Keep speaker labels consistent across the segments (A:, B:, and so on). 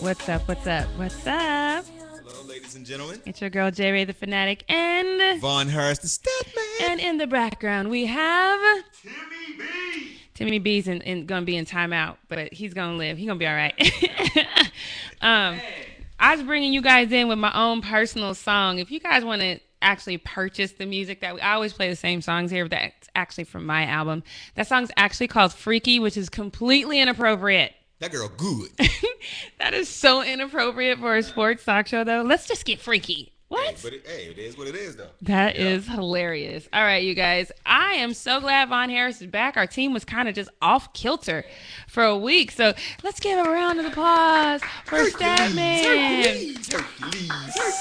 A: What's up? What's up? What's up?
B: Hello, ladies and gentlemen.
A: It's your girl J Ray the Fanatic, and
B: Von Harris, the stat man.
A: and in the background we have
B: Timmy B.
A: Timmy B's in, in, gonna be in timeout, but he's gonna live. He's gonna be all right. um, I was bringing you guys in with my own personal song. If you guys want to actually purchase the music that we I always play the same songs here, but that's actually from my album. That song's actually called Freaky, which is completely inappropriate.
B: That girl good.
A: that is so inappropriate for a sports talk show, though. Let's just get freaky. What?
B: but it, hey, it is what it is, though.
A: That
B: Yeah.
A: is hilarious. All right, you guys. I am so glad Von Harris is back. Our team was kind of just off kilter for a week. So let's give a round of applause for Statman.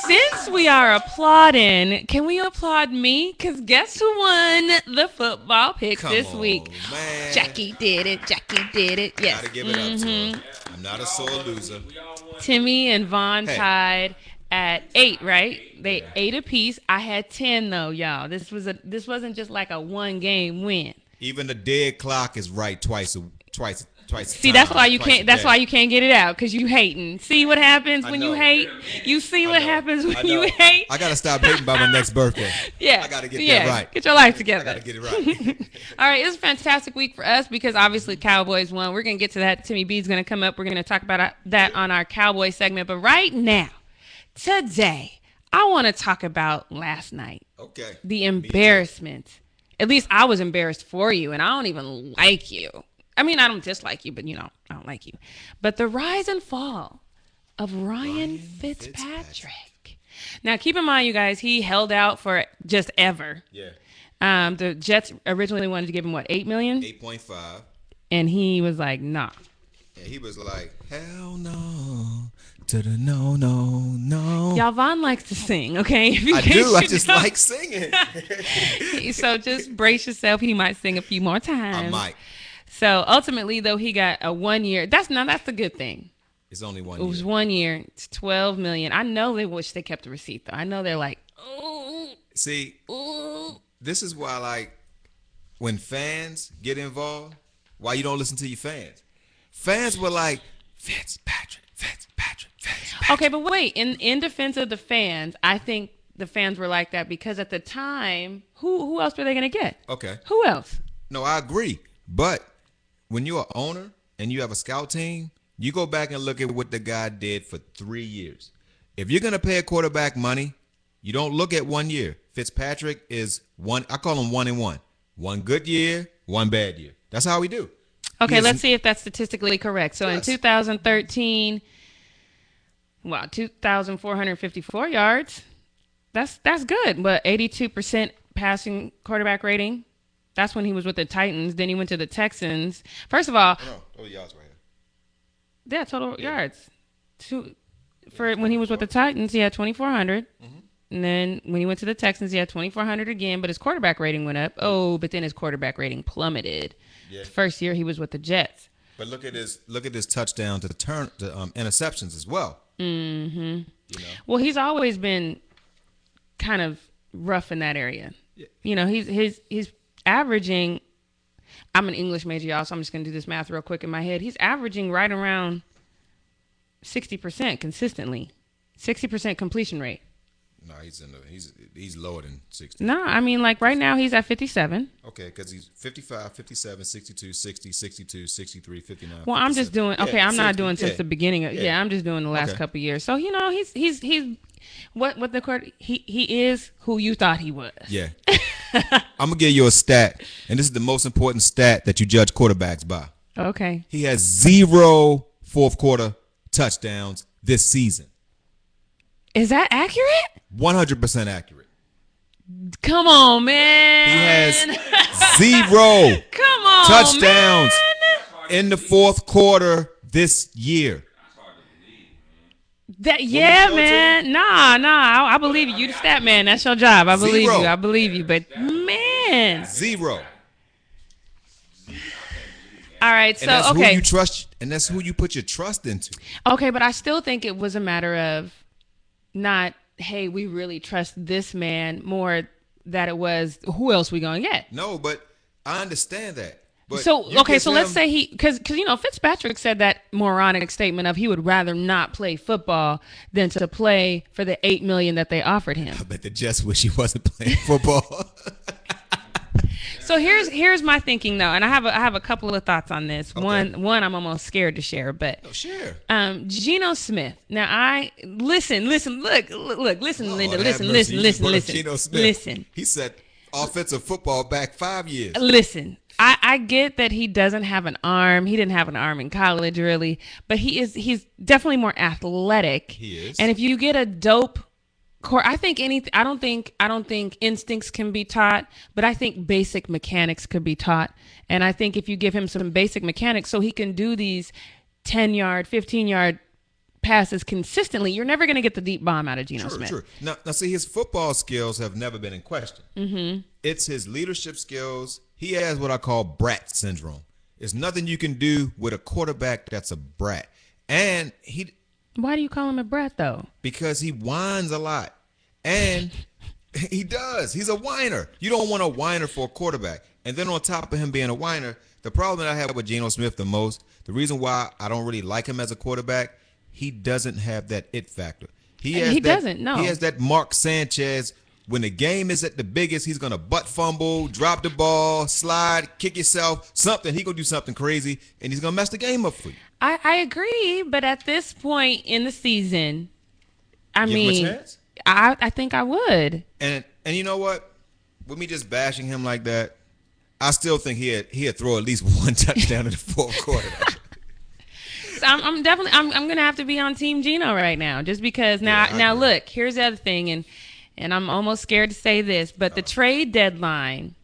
A: Since we are applauding, can we applaud me? Because guess who won the football picks
B: Come
A: this
B: on,
A: week?
B: man.
A: Jackie did it. Jackie did it. Yes.
B: Gotta give it up to
A: Mhm.
B: him. I'm not a sore loser.
A: Timmy and Vaughn
B: Hey.
A: tied at eight, right? They eight apiece. I had ten though, y'all. This was a this wasn't just like a one game win.
B: Even the dead clock is right twice a twice twice. a
A: See, that's why you can't. That's
B: day.
A: why you can't get it out because you hating. See what happens
B: I
A: when you hate. You see what happens when you hate.
B: I gotta stop hating by my next birthday.
A: yeah,
B: I gotta get
A: yeah.
B: that right.
A: Get your life together.
B: I gotta get it right.
A: All right, it's a fantastic week for us because obviously Cowboys won. We're gonna get to that. Timmy B's gonna come up. We're gonna talk about uh, that on our Cowboy segment. But right now, today, I want to talk about last night.
B: Okay.
A: the embarrassment. At least I was embarrassed for you, and I don't even like you. I mean, I don't dislike you, but you know, I don't like you. But the rise and fall of Ryan, Fitzpatrick.
B: Fitzpatrick.
A: Now, keep in mind, you guys, he held out for just ever.
B: Yeah.
A: Um, the Jets originally wanted to give him what eight million?
B: Eight point five.
A: and he was like, "Nah."
B: And he was like, "Hell no, to the no, no, no."
A: Y'all, Vaughn likes to sing. Okay, If you
B: I do. I just
A: know.
B: like singing.
A: so just brace yourself. He might sing a few more times.
B: I might.
A: So ultimately, though, he got a one year. That's now that's the good thing.
B: It's only one. Year.
A: It was one year. It's twelve million. I know they wish they kept the receipt though. I know they're like, ooh,
B: See,
A: ooh.
B: this is why, like, when fans get involved, why you don't listen to your fans? Fans were like, Fitzpatrick, Fitzpatrick, Fitzpatrick.
A: Okay, but wait. In in defense of the fans, I think the fans were like that because at the time, who who else were they gonna get?
B: Okay.
A: Who else?
B: No, I agree. But when you're an owner and you have a scout team, you go back and look at what the guy did for three years. If you're gonna pay a quarterback money, you don't look at one year. Fitzpatrick is one. I call him one and one. One good year, one bad year. That's how we do.
A: Okay, let's see if that's statistically correct. So in 2013, wow, 2,454 yards. That's that's good, but 82% passing quarterback rating. That's when he was with the Titans. Then he went to the Texans. First of all,
B: No, oh yards right here.
A: yeah, total yards. Two for when he was with the Titans, he had 2,400.
B: Mm-hmm.
A: And then when he went to the Texans, he had 2,400 again, but his quarterback rating went up. Oh, but then his quarterback rating plummeted.
B: Yeah.
A: First year he was with the Jets.
B: But look at his look at his touchdown to the turn to um, interceptions as well. Mm-hmm. You know,
A: Well, he's always been kind of rough in that area.
B: Yeah.
A: You know, he's he's he's averaging. I'm an English major, y'all, so I'm just gonna do this math real quick in my head. He's averaging right around sixty percent consistently, sixty percent completion rate.
B: No, he's in the he's he's lower than sixty.
A: No, I mean like right now he's at fifty-seven.
B: Okay, because he's 55, 57, 62, 60, 62, 63, 59.
A: Well, I'm just doing okay.
B: Yeah,
A: I'm not doing since
B: yeah.
A: the beginning of yeah.
B: Yeah.
A: I'm just doing the last
B: Okay.
A: couple years. So you know he's he's he's what what the court he he is who you thought he was.
B: Yeah. I'm gonna give you a stat, and this is the most important stat that you judge quarterbacks by.
A: Okay.
B: He has zero fourth quarter touchdowns this season.
A: Is that accurate?
B: 100% accurate.
A: Come on, man.
B: He has zero
A: Come on,
B: touchdowns
A: man.
B: in the fourth quarter this year.
A: That yeah, man. Nah, nah. I, I believe you. You the stat man. That's your job. I believe
B: Zero.
A: you. I believe you. But man.
B: Zero.
A: All right.
B: And
A: So
B: that's who
A: okay.
B: you trust, and that's who you put your trust into.
A: Okay, but I still think it was a matter of not, hey, we really trust this man more that it was who else we gonna get.
B: No, but I understand that. But
A: so okay, so let's say he because because you know Fitzpatrick said that moronic statement of he would rather not play football than to play for the eight million that they offered him.
B: I bet the Jets wish he wasn't playing football.
A: So here's here's my thinking though, and I have a, I have a couple of thoughts on this. One one I'm almost scared to share, but
B: oh, sure.
A: um, Geno Smith. Now I listen, listen, look, look, look listen, Linda, listen, listen, listen, listen,
B: Geno Smith.
A: listen.
B: He said offensive football back five years.
A: Listen, I, I get that he doesn't have an arm. He didn't have an arm in college, really, but he is he's definitely more athletic.
B: He is.
A: And if you get a dope core, I think anything. I don't think I don't think instincts can be taught, but I think basic mechanics could be taught. And I think if you give him some basic mechanics, so he can do these ten yard, fifteen yard passes consistently, you're never going to get the deep bomb out of Geno
B: True,
A: Smith.
B: true. Now, now, see, his football skills have never been in question. Mm-hmm. It's his leadership skills. He has what I call brat syndrome. There's nothing you can do with a quarterback that's a brat, and he
A: Why do you call him a brat though?
B: because he whines a lot, and he does. He's a whiner. You don't want a whiner for a quarterback. And then on top of him being a whiner, the problem that I have with Geno Smith the most, the reason why I don't really like him as a quarterback, he doesn't have that it factor. He has
A: He
B: that-
A: doesn't, no.
B: He has that Mark Sanchez. When the game is at the biggest, he's gonna butt fumble, drop the ball, slide, kick yourself, something. He gonna do something crazy, and he's gonna mess the game up for you.
A: I, I agree, but at this point in the season, I
B: Give
A: mean? I I think I would.
B: And and you know what? With me just bashing him like that, I still think he'd he'd throw at least one touchdown in the fourth quarter.
A: So I'm, I'm definitely I'm, I'm gonna have to be on Team Geno right now, just because now
B: Yeah,
A: now
B: agree.
A: look here's the other thing, and and I'm almost scared to say this, but the trade deadline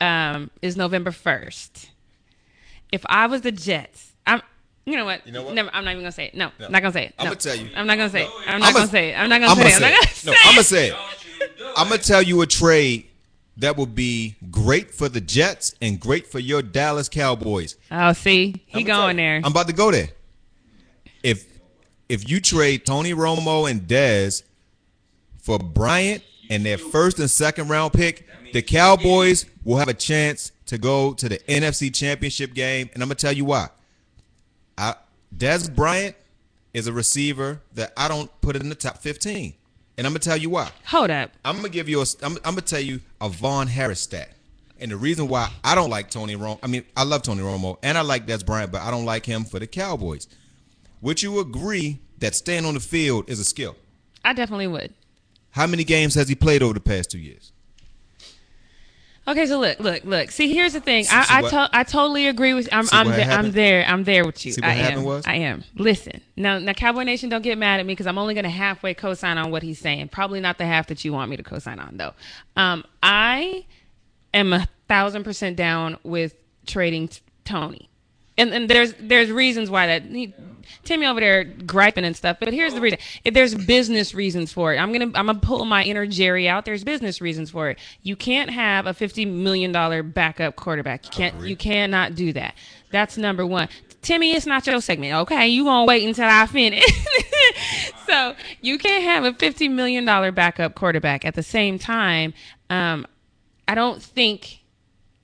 A: um, is November first. If I was the Jets. You know what?
B: You know what?
A: Never, I'm not even gonna say it. No,
B: No.
A: I'm not gonna say it.
B: I'ma tell you.
A: I'm not gonna say it. I'm
B: I'ma-
A: not gonna say it. I'm not gonna
B: I'm
A: say
B: gonna
A: it. I'm
B: say
A: not gonna
B: it. No, I'm gonna say it. I'm gonna tell you a trade that would be great for the Jets and great for your Dallas Cowboys.
A: Oh, see, he
B: I'ma tell
A: going
B: you.
A: there.
B: I'm about to go there. If if you trade Tony Romo and Dez for Bryant and their first and second round pick, the Cowboys will have a chance to go to the NFC Championship game, and I'm gonna tell you why. I Dez Bryant is a receiver that I don't put in the top 15, and I'm gonna tell you why.
A: Hold up.
B: I'm gonna give you a. I'm, I'm gonna tell you a Vaughn Harris stat, and the reason why I don't like Tony Romo. I mean, I love Tony Romo and I like Dez Bryant, but I don't like him for the Cowboys. Would you agree that staying on the field is a skill?
A: I definitely would.
B: How many games has he played over the past two years?
A: Okay, so look, look, look. See, here's the thing.
B: See- see
A: I I,
B: what-
A: to, I totally agree with. I'm
B: See
A: I'm there, I'm there. I'm there with you.
B: See what
A: I
B: happened
A: am.
B: was?
A: I am. Listen, now, now, Cowboy Nation, don't get mad at me because I'm only going to halfway co-sign on what he's saying. Probably not the half that you want me to co-sign on, though. Um, I am a thousand percent down with trading t- Tony, and and there's there's reasons why that. He, Timmy over there griping and stuff, but here's the reason: if there's business reasons for it, I'm gonna I'm gonna pull my inner Jerry out. There's business reasons for it. You can't have a fifty million dollar backup quarterback. You can't you cannot do that. That's number one. Timmy, it's not your segment, okay? You gonna wait until I finish. so you can't have a fifty million dollar backup quarterback at the same time. Um, I don't think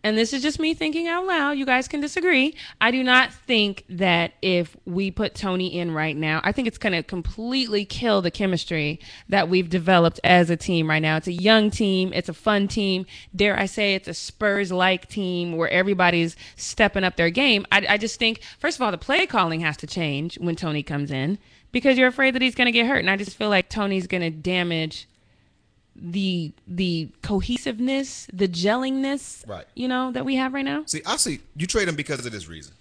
A: and this is just me thinking out loud. You guys can disagree. I do not think that if we put Tony in right now, I think it's going to completely kill the chemistry that we've developed as a team right now. It's a young team, it's a fun team. Dare I say, it's a Spurs like team where everybody's stepping up their game. I, I just think, first of all, the play calling has to change when Tony comes in because you're afraid that he's going to get hurt. And I just feel like Tony's going to damage the the cohesiveness, the gellingness,
B: Right.
A: you know, that we have right now.
B: See, I see you trade him because of this reason.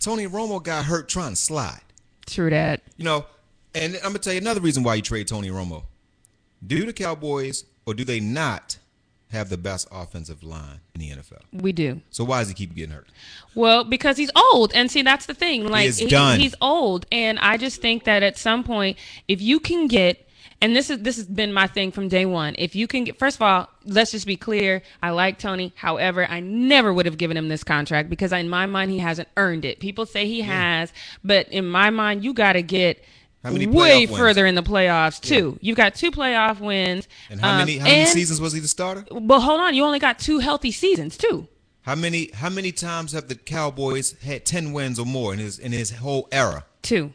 B: Tony Romo got hurt trying to slide.
A: True that.
B: You know, and I'm gonna tell you another reason why you trade Tony Romo. Do the Cowboys or do they not have the best offensive line in the NFL?
A: We do.
B: So why does he keep getting hurt?
A: Well, because he's old, and see that's the thing. Like
B: is done.
A: he's old, and I just think that at some point, if you can get, and this is this has been my thing from day one. If you can get, first of all, let's just be clear. I like Tony. However, I never would have given him this contract because in my mind he hasn't earned it. People say he has, but in my mind, you got to get. Way further in the playoffs too. You've got two playoff wins.
B: And how
A: um,
B: many how many
A: and-
B: seasons was he the starter?
A: But hold on, you only got two healthy seasons too.
B: How many how many times have the Cowboys had ten wins or more in his in his whole era?
A: Two.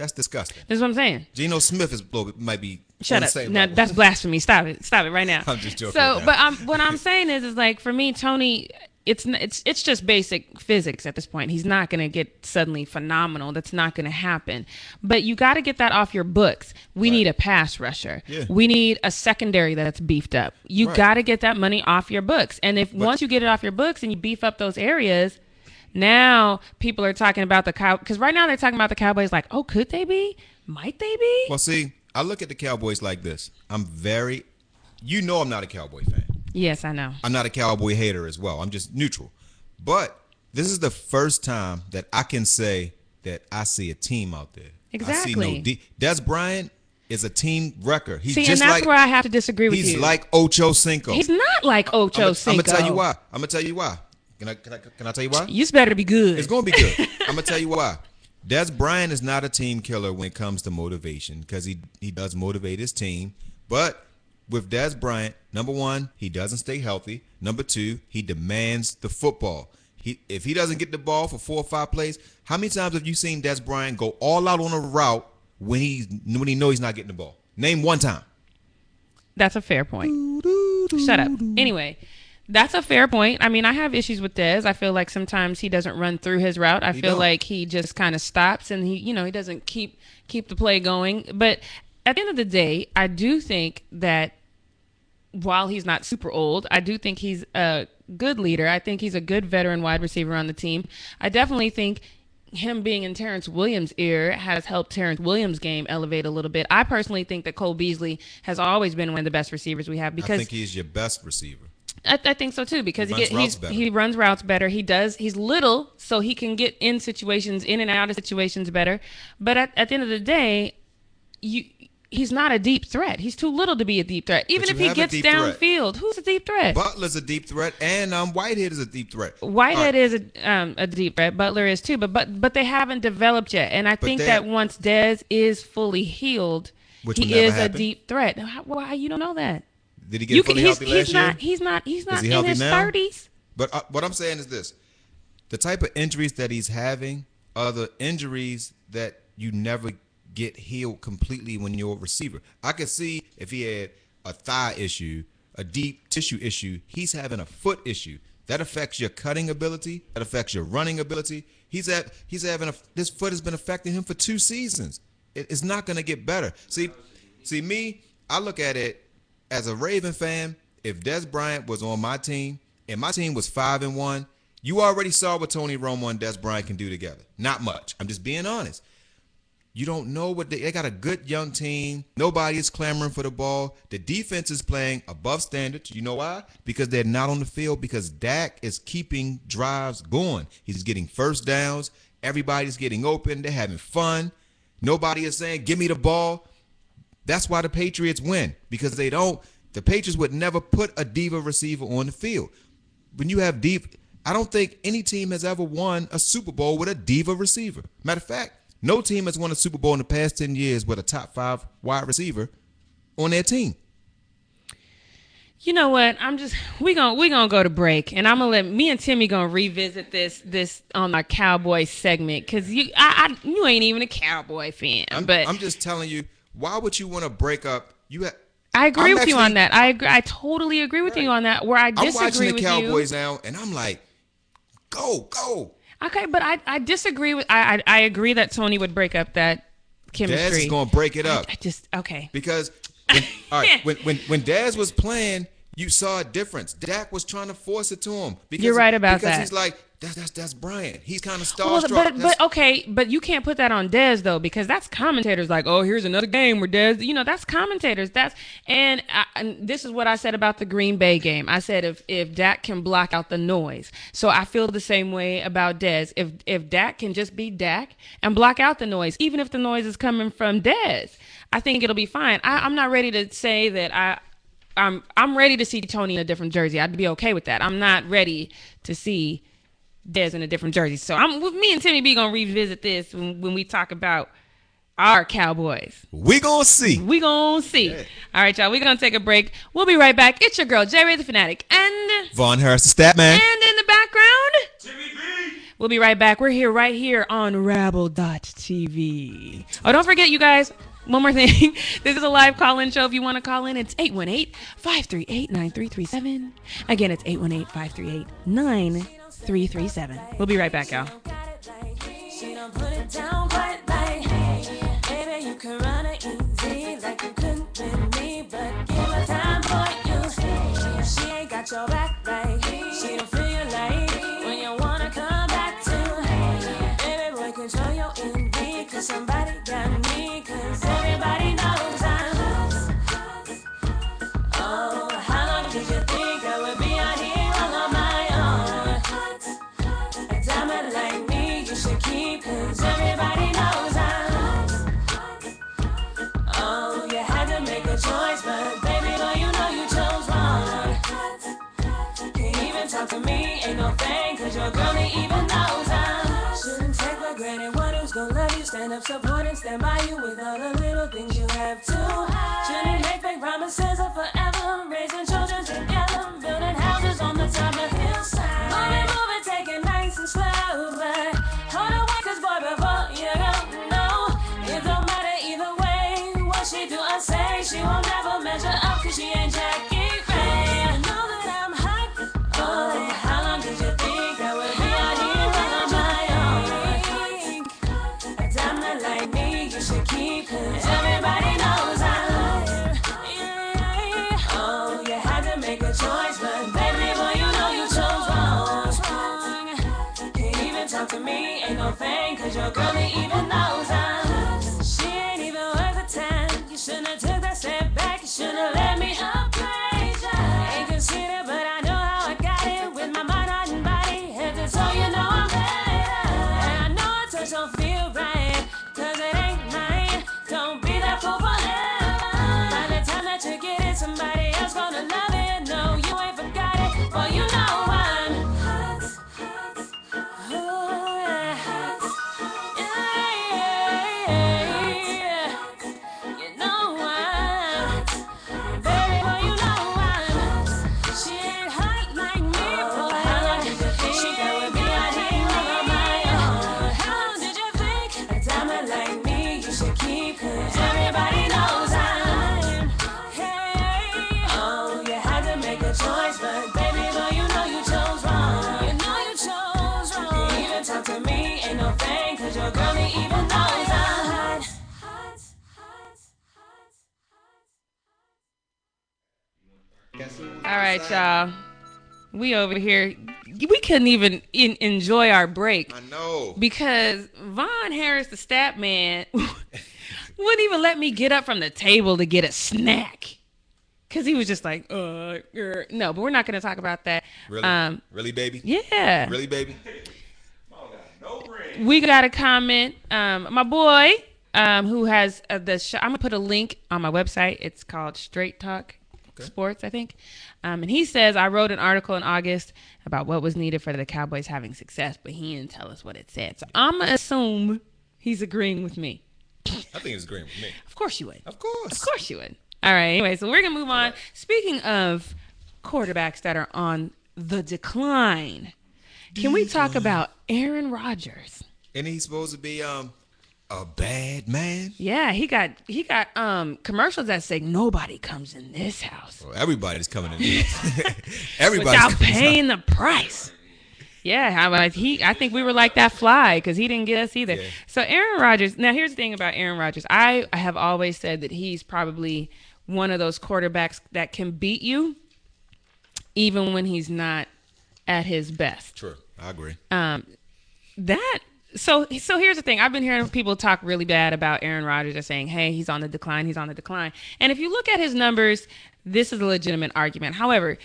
B: That's disgusting.
A: That's what I'm saying.
B: Geno Smith is might be
A: Shut up.
B: same
A: No,
B: level.
A: that's blasphemy. Stop it. Stop it right now.
B: I'm just joking
A: So, but I'm, what I'm saying is, is like for me, Tony, it's it's it's just basic physics at this point. He's not going to get suddenly phenomenal. That's not going to happen. But you got to get that off your books. We need a pass rusher.
B: Yeah.
A: We need a secondary that's beefed up. You
B: Right.
A: got to get that money off your books. And if once you get it off your books and you beef up those areas. Now people are talking about the cow because right now they're talking about the Cowboys like, oh, could they be? Might they be?
B: Well, see, I look at the Cowboys like this. I'm very, you know, I'm not a Cowboy fan.
A: yes, I know.
B: I'm not a Cowboy hater as well. I'm just neutral. But this is the first time that I can say that I see a team out there. I see
A: Exactly.
B: no D- Dez Bryant is a team wrecker. He's
A: See, and that's
B: like
A: where I have to disagree with
B: he's
A: you.
B: He's like Ocho Cinco.
A: He's not like Ocho Cinco.
B: I'm gonna tell you why. I'm gonna tell you why. Can I can I can I tell you why?
A: You better be good.
B: It's gonna be good. I'm gonna tell you why. Dez Bryant is not a team killer when it comes to motivation because he he does motivate his team, but with Dez Bryant, number one, he doesn't stay healthy. Number two, he demands the football. He if he doesn't get the ball for four or five plays, how many times have you seen Dez Bryant go all out on a route when he when he knows he's not getting the ball? Name one time.
A: That's a fair point. Shut up. Anyway, that's a fair point. I mean, I have issues with Dez. I feel like sometimes he doesn't run through his route. I
B: He
A: feel
B: don't.
A: like he just kind of stops and he, you know, he doesn't keep keep the play going. But at the end of the day, I do think that while he's not super old, I do think he's a good leader. I think he's a good veteran wide receiver on the team. I definitely think him being in Terrance Williams' ear has helped Terrance Williams' game elevate a little bit. I personally think that Cole Beasley has always been one of the best receivers we have
B: I
A: because
B: think he's your best receiver.
A: I, I think so too because
B: He
A: he,
B: runs routes
A: he's,
B: better.
A: he runs routes better. He does. He's little, so he can get in situations, in and out of situations better. But at, at the end of the day, you he's not a deep threat. He's too little to be a deep threat. Even if he gets downfield, who's a deep threat?
B: Butler's a deep threat, and um, Whitehead is a deep threat.
A: Whitehead
B: right.
A: is a, um, a deep threat. Butler is too, but but but they haven't developed yet. And I think that once Dez is fully healed,
B: Which
A: he is
B: happen.
A: a deep threat. Why you don't know that?
B: Did he get
A: You
B: fully healthy last
A: he's
B: year?
A: not. He's not. He's not
B: he
A: in his thirties.
B: But uh, what I'm saying is this: the type of injuries that he's having are the injuries that you never get healed completely when you're a receiver. I could see if he had a thigh issue, a deep tissue issue. He's having a foot issue that affects your cutting ability. That affects your running ability. He's at. He's having a. This foot has been affecting him for two seasons. It- it's not going to get better. See, see me. I look at it as a Raven fan. If Dez Bryant was on my team and my team was five and one, you already saw what Tony Romo and Dez Bryant can do together. Not much. I'm just being honest. You don't know what they, they got a good young team. Nobody is clamoring for the ball. The defense is playing above standards. You know why? Because they're not on the field. Because Dak is keeping drives going. He's getting first downs. Everybody's getting open. They're having fun. Nobody is saying, "Give me the ball." That's why the Patriots win because they don't. The Patriots would never put a diva receiver on the field. When you have deep, I don't think any team has ever won a Super Bowl with a diva receiver. Matter of fact, no team has won a Super Bowl in the past ten years with a top five wide receiver on their team.
A: You know what? I'm just we gonna we gonna go to break, and I'm gonna let me and Timmy gonna revisit this this on our Cowboy segment because you I, I you ain't even a Cowboy fan,
B: I'm,
A: but
B: I'm just telling you, why would you want to break up? You have.
A: I agree
B: I'm
A: with you on that. I agree. I totally agree with you on that. Where I disagree I'm
B: watching the
A: with
B: Cowboys now, and I'm like, go, go.
A: Okay, but I I disagree with I I, I agree that Tony would break up that chemistry.
B: Dez is going to break it up.
A: I just okay.
B: Because when, all right, when when when Dez was playing, you saw a difference. Dak was trying to force it to him. Because,
A: You're right about
B: because
A: that.
B: he's like, that's that's that's Bryant. He's kind of
A: Well,
B: starstruck.
A: but but okay, but you can't put that on Dez though because that's commentators like, oh, here's another game where Dez, you know, that's commentators. That's and, I, and this is what I said about the Green Bay game. I said if if Dak can block out the noise, so I feel the same way about Dez. If if Dak can just be Dak and block out the noise, even if the noise is coming from Dez, I think it'll be fine. I, I'm not ready to say that I. I'm I'm ready to see Tony in a different jersey. I'd be okay with that. I'm not ready to see Dez in a different jersey. So I'm with me and Timmy B gonna revisit this when, when we talk about our Cowboys.
B: we gonna see.
A: We gonna see. All right, y'all. We gonna take a break. We'll be right back. It's your girl Jerry the Fanatic, and
B: Von Harris, the stat man.
A: and in the back
C: We'll be right back. We're here right here on Rabble.tv. Oh, don't forget, you guys, one more thing. this is a live call-in show. If you want to call in, it's 818-538-9337. Again, it's 818-538-9337. We'll be right back, y'all. She don't put it down quite to me, ain't no thing, cause your girl ain't even knows I shouldn't take for granted one who's gonna love you, stand up, support, and stand by you with all the little things you have to. Shouldn't make fake promises of forever, raising children together, building houses on the top of hills. Moving, moving, take it nice and slow, but hold on, wait, cause boy, before you go, no, it don't matter either way. What she do or say, she won't never measure up, cause she ain't All right, y'all. We over here. We couldn't even in, enjoy our break
B: I know.
C: because Von Harris, the stat man, wouldn't even let me get up from the table to get a snack. Cause he was just like, uh, er. no, but we're not gonna talk about that.
B: Really?
C: Um,
B: really, baby?
C: yeah.
B: Really, baby?
C: We got a comment. Um, my boy, um, who has uh, the show. I'm gonna put a link on my website. It's called Straight Talk Sports, I think. Um, and he says I wrote an article in August about what was needed for the Cowboys having success, but he didn't tell us what it said. So I'm gonna assume he's agreeing with me.
B: I think he's agreeing with me.
C: Of course you would.
B: Of course.
C: Of course you would. All right. Anyway, so we're gonna move on. Speaking of quarterbacks that are on the decline, can we talk about Aaron Rodgers?
B: And he's supposed to be um a bad man.
C: Yeah, he got he got um commercials that say nobody comes in this house
B: Well, everybody's coming in. Everybody's
C: without paying the price. Yeah, I, like, he I think we were like that fly because he didn't get us either.
B: Yeah.
C: So Aaron Rodgers. Now here's the thing about Aaron Rodgers. I, I have always said that he's probably one of those quarterbacks that can beat you, even when he's not at his best.
B: True. I agree.
C: Um, that so so here's the thing. I've been hearing people talk really bad about Aaron Rodgers. They're saying, "Hey, he's on the decline. He's on the decline." And if you look at his numbers, this is a legitimate argument. However,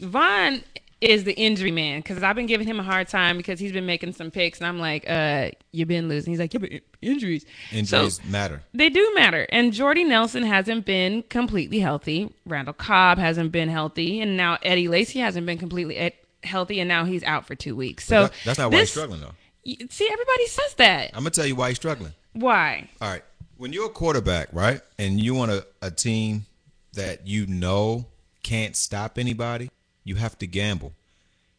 C: Vaughn is the injury man because I've been giving him a hard time because he's been making some picks, and I'm like, "Uh, you've been losing." He's like, "Yeah, but injuries."
B: Injuries
C: So,
B: matter.
C: they do matter. And Jordy Nelson hasn't been completely healthy. Randall Cobb hasn't been healthy. And now Eddie Lacy hasn't been completely healthy. And now he's out for two weeks. So
B: That- that's not why he's struggling though.
C: See, everybody says that.
B: I'm gonna tell you why he's struggling.
C: Why?
B: All right. When you're a quarterback, right, and you want a, a team that you know can't stop anybody, you have to gamble.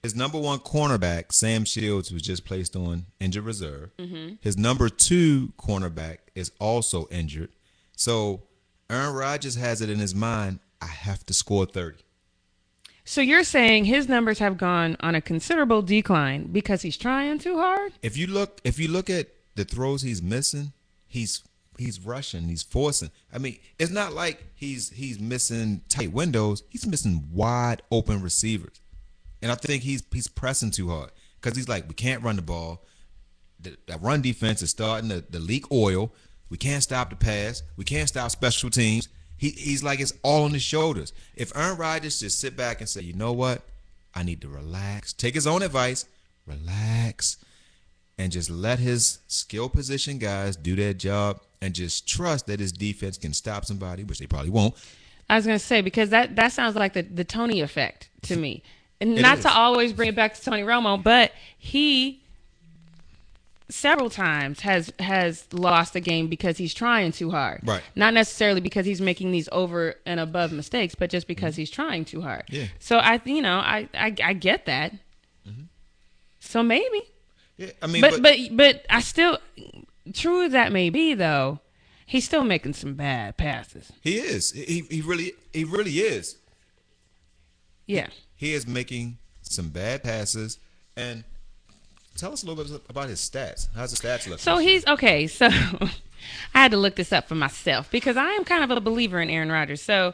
B: his number one cornerback, Sam Shields, was just placed on injured reserve. Mm-hmm. His number two cornerback is also injured. So Aaron Rodgers has it in his mind, I have to score 30.
A: So you're saying his numbers have gone on a considerable decline because he's trying too hard?
B: If you look if you look at the throws he's missing, he's he's rushing, he's forcing. I mean, it's not like he's he's missing tight windows. He's missing wide open receivers. And I think he's he's pressing too hard because he's like, we can't run the ball. The, the run defense is starting to, to leak oil. We can't stop the pass. We can't stop special teams. He, he's like it's all on his shoulders. If Aaron Rodgers just sit back and say, you know what, I need to relax, take his own advice, relax, and just let his skill position guys do their job, and just trust that his defense can stop somebody, which they probably won't.
A: I was going to say because that that sounds like the the Tony effect to me. And
B: It
A: not
B: is.
A: to always bring it back to Tony Romo, but he several times has has lost a game because he's trying too hard.
B: Right.
A: Not necessarily because he's making these over and above mistakes, but just because he's trying too hard.
B: Mm-hmm. Yeah.
A: So I you know, I I, I get that. So maybe.
B: Yeah, I mean,
A: But, but but I still true as that may be though, he's still making some bad passes.
B: he is. He he really he really is.
A: Yeah.
B: He is making some bad passes. And tell us a little bit about his stats. How's his stats look?
A: So he's okay. So I had to look this up for myself because I am kind of a believer in Aaron Rodgers. So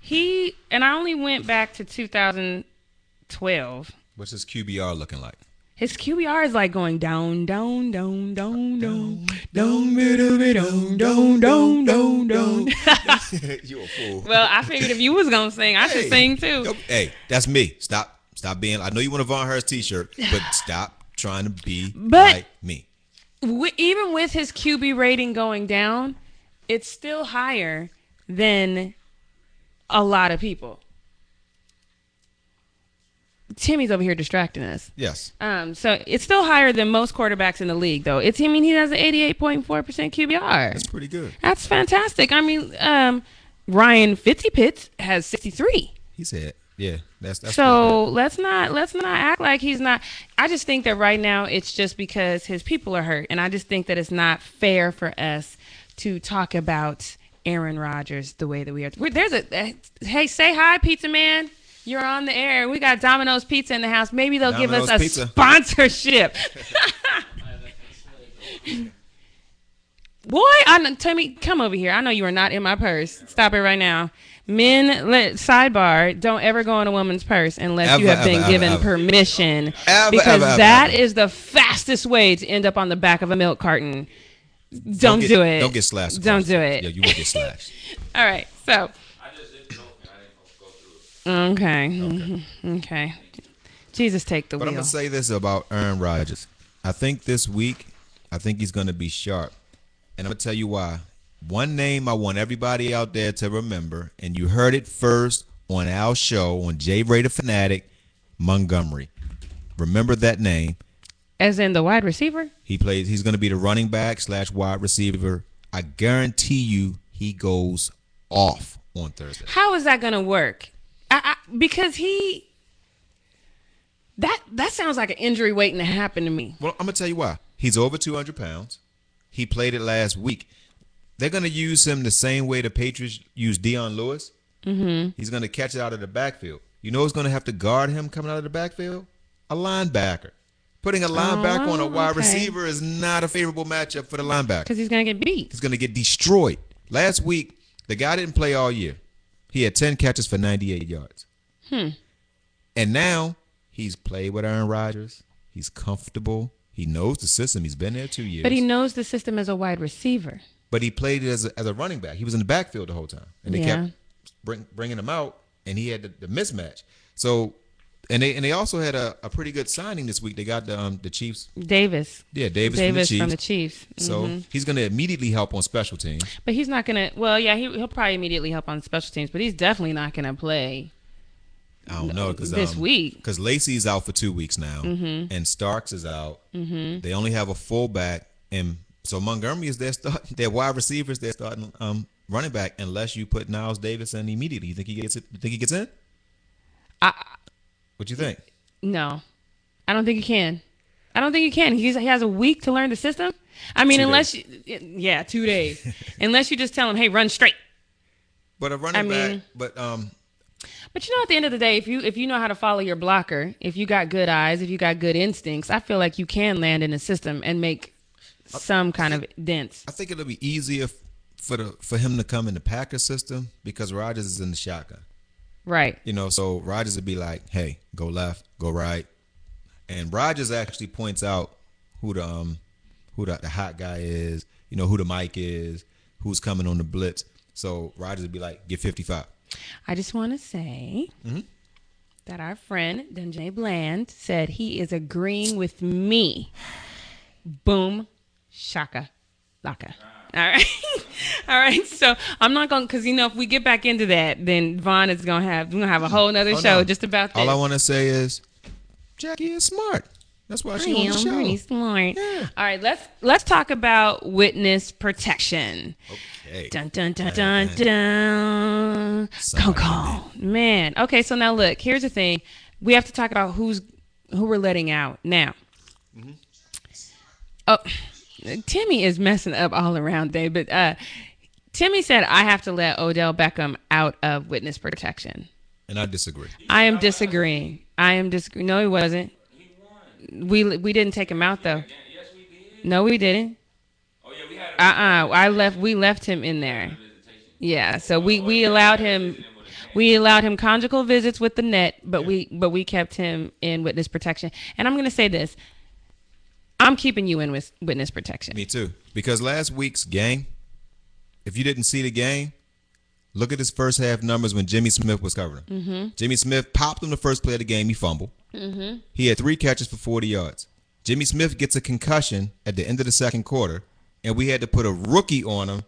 A: he and I only went back to 2012.
B: What's his QBR looking like?
A: His QBR is like going down, down, down, down, down, down, down, down, down, down, down. Down.
B: you a fool.
A: Well, I figured if you was gonna sing, I should
B: Hey,
A: sing too.
B: Hey, that's me. Stop. Stop being. I know you want a Von Harris T-shirt, but stop trying to be
A: But-
B: like me.
A: Wi- even with his QB rating going down, it's still higher than a lot of people. Timmy's over here distracting us.
B: Yes.
A: Um, so it's still higher than most quarterbacks in the league, though. It's I mean he has an eighty-eight point four percent QBR.
B: That's pretty good.
A: That's fantastic. I mean, um, Ryan Fitzpitz has sixty-three.
B: He said, "Yeah, that's that's."
A: So let's not let's not act like he's not. I just think that right now it's just because his people are hurt, and I just think that it's not fair for us to talk about Aaron Rodgers the way that we are. We're, there's a uh, hey, say hi, Pizza Man. You're on the air. We got Domino's Pizza in the house. Maybe they'll give us a
B: Pizza.
A: sponsorship. Boy, I kn- Timmy, come over here. I know you are not in my purse. Stop it right now. Men, let, sidebar, don't ever go in a woman's purse unless you
B: Ever,
A: have been
B: ever, ever,
A: given
B: ever.
A: permission.
B: Ever,
A: because
B: ever, ever,
A: that
B: ever.
A: is the fastest way to end up on the back of a milk carton. Don't,
B: get-
A: do it.
B: Don't get slashed.
A: Don't do it.
B: Yeah, you won't get slashed.
A: All right. So,
D: I just didn't know. I didn't go through it.
A: okay. Mhm. Okay. Jesus, take the wheel.
B: But I'm gonna say this about Aaron Rodgers. I think this week, I think he's gonna be sharp, and I'm gonna tell you why. One name I want everybody out there to remember, and you heard it first on our show on J Raider Fanatic, Montgomery. Remember that name.
A: As in the wide receiver?
B: He plays. He's going to be the running back slash wide receiver. I guarantee you, he goes off on Thursday.
A: How is that going to work? I, I, because he that that sounds like an injury waiting to happen to me.
B: Well, I'm gonna tell you why. He's over 200 pounds. He played it last week. They're gonna use him the same way the Patriots use Dion Lewis. Mm-hmm. He's gonna catch it out of the backfield. You know who's gonna have to guard him coming out of the backfield? A linebacker. Putting a linebacker on a wide
A: okay.
B: receiver is not a favorable matchup for the linebacker.
A: Because he's going to get beat.
B: He's gonna get destroyed. Last week, the guy didn't play all year. He had 10 catches for 98 yards.
A: Hmm.
B: And now he's played with Aaron Rodgers. He's comfortable. He knows the system. He's been there two years.
A: But he knows the system as a wide receiver.
B: But he played it as a, as a running back. He was in the backfield the whole time, and they
A: Yeah.
B: kept bring, bringing him out, and he had the, the mismatch. So, and they and they also had a, a pretty good signing this week. They got the um, the Chiefs.
A: Davis.
B: Yeah, Davis,
A: Davis
B: from
A: from
B: the
A: the
B: Chiefs.
A: Chiefs.
B: So he's going to immediately help on special teams.
A: But he's not going to, well, yeah, he, he'll probably immediately help on special teams, but he's definitely not going to play.
B: I don't know because
A: This week. Mm-hmm.
B: because Lacy's out for two weeks now, and Starks is out. They only have a fullback, and so Montgomery is their start. Their wide receivers, they're starting um, running back unless you put Knile Davis in immediately. You think he gets it? You think he gets in?
A: I,
B: What do you think?
A: No, I don't think he can. I don't think he can. He's, he has a week to learn the system. I mean,
B: Two
A: unless you, yeah, two days. unless you just tell him, hey, run straight.
B: But a running
A: I mean-
B: but um,
A: But you know, at the end of the day, if you if you know how to follow your blocker, if you got good eyes, if you got good instincts, I feel like you can land in a system and make some kind of dents.
B: I think it'll be easier for the for him to come in the Packers system because Rodgers is in the shotgun.
A: Right.
B: You know, so Rodgers would be like, "Hey, go left, go right," and Rodgers actually points out who the um who the, the hot guy is. You know who the mic is, who's coming on the blitz. So Rodgers would be like, "Get 55."
A: I just want to say that our friend Dunjay Bland said he is agreeing with me. Boom, shaka, laka. All right, all right. So I'm not going because you know if we get back into that, then Vaughn is gonna have we're gonna have a whole nother
B: Oh,
A: show
B: no.
A: just about this.
B: All I want to say is, Jackie is smart. That's why she on the show.
A: pretty smart.
B: Yeah.
A: All right, let's let's talk about witness protection.
B: Okay.
A: Dun dun dun dun dun. On, man. Okay, so now look. Here's the thing. We have to talk about who's who we're letting out now.
B: Mm-hmm.
A: Oh, Timmy is messing up all around day, but uh, Timmy said I have to let Odell Beckham out of witness protection.
B: And I disagree.
A: I am disagreeing. I am disagreeing. No, he wasn't.
D: He won.
A: We we didn't take him out though.
D: Yes, we did.
A: No, we didn't.
D: Oh yeah, we had
A: Uh uh I left. We left him in there. Yeah. So we we allowed him. We allowed him conjugal visits with the net, but we but we kept him in witness protection. And I'm going to say this: I'm keeping you in with witness protection.
B: Me too. Because last week's game, if you didn't see the game, look at his first half numbers when Jimmy Smith was covering him.
A: Mm-hmm.
B: Jimmy Smith popped him the first play of the game. He fumbled.
A: Mm-hmm.
B: He had three catches for 40 yards. Jimmy Smith gets a concussion at the end of the second quarter, and we had to put a rookie on him.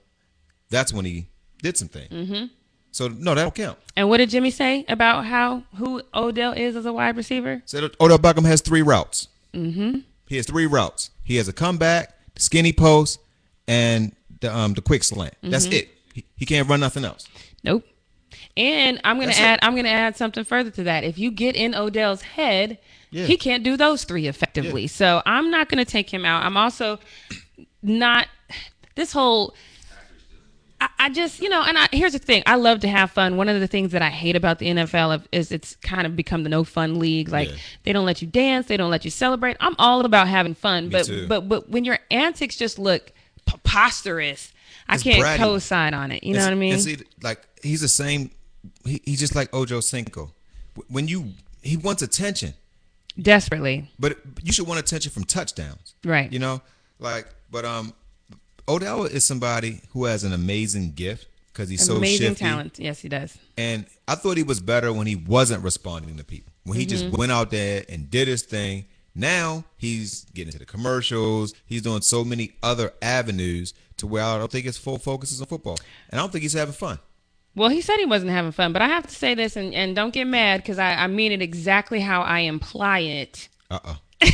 B: That's when he did something.
A: Mm-hmm.
B: So, no, that don't count.
A: And what did Jimmy say about how who Odell is as a wide receiver?
B: Said Odell Beckham has three routes.
A: Mm-hmm.
B: He has three routes. He has a comeback, the skinny post, and the um the quick slant. That's
A: Mm-hmm.
B: it. He, he can't run nothing else.
A: Nope. And I'm gonna
B: That's
A: add.
B: it.
A: I'm gonna add something further to that. If you get in Odell's head,
B: Yeah.
A: he can't do those three effectively.
B: Yeah.
A: So I'm not gonna take him out. I'm also not this whole. I, I just, you know, and I, here's the thing. I love to have fun. One of the things that I hate about the NFL is it's kind of become the no fun league. Like
B: Yeah.
A: they don't let you dance, they don't let you celebrate. I'm all about having fun, but
B: too.
A: but but when your antics just look preposterous, I can't
B: bratty.
A: co-sign on it. You know what I mean?
B: See, like he's the same. He, he's just like Ocho Cinco. When you he wants attention,
A: Desperately.
B: but you should want attention from touchdowns.
A: Right.
B: You know, like but um, Odell is somebody who has an amazing gift because he's so
A: Amazing talent. Yes, he does.
B: And I thought he was better when he wasn't responding to people. When he
A: Mm-hmm.
B: just went out there and did his thing. Now he's getting into the commercials. He's doing so many other avenues to where I don't think his full focus is on football. And I don't think he's having fun.
A: Well, he said he wasn't having fun, but I have to say this, and, and don't get mad because I, I mean it exactly how I imply it.
B: Uh uh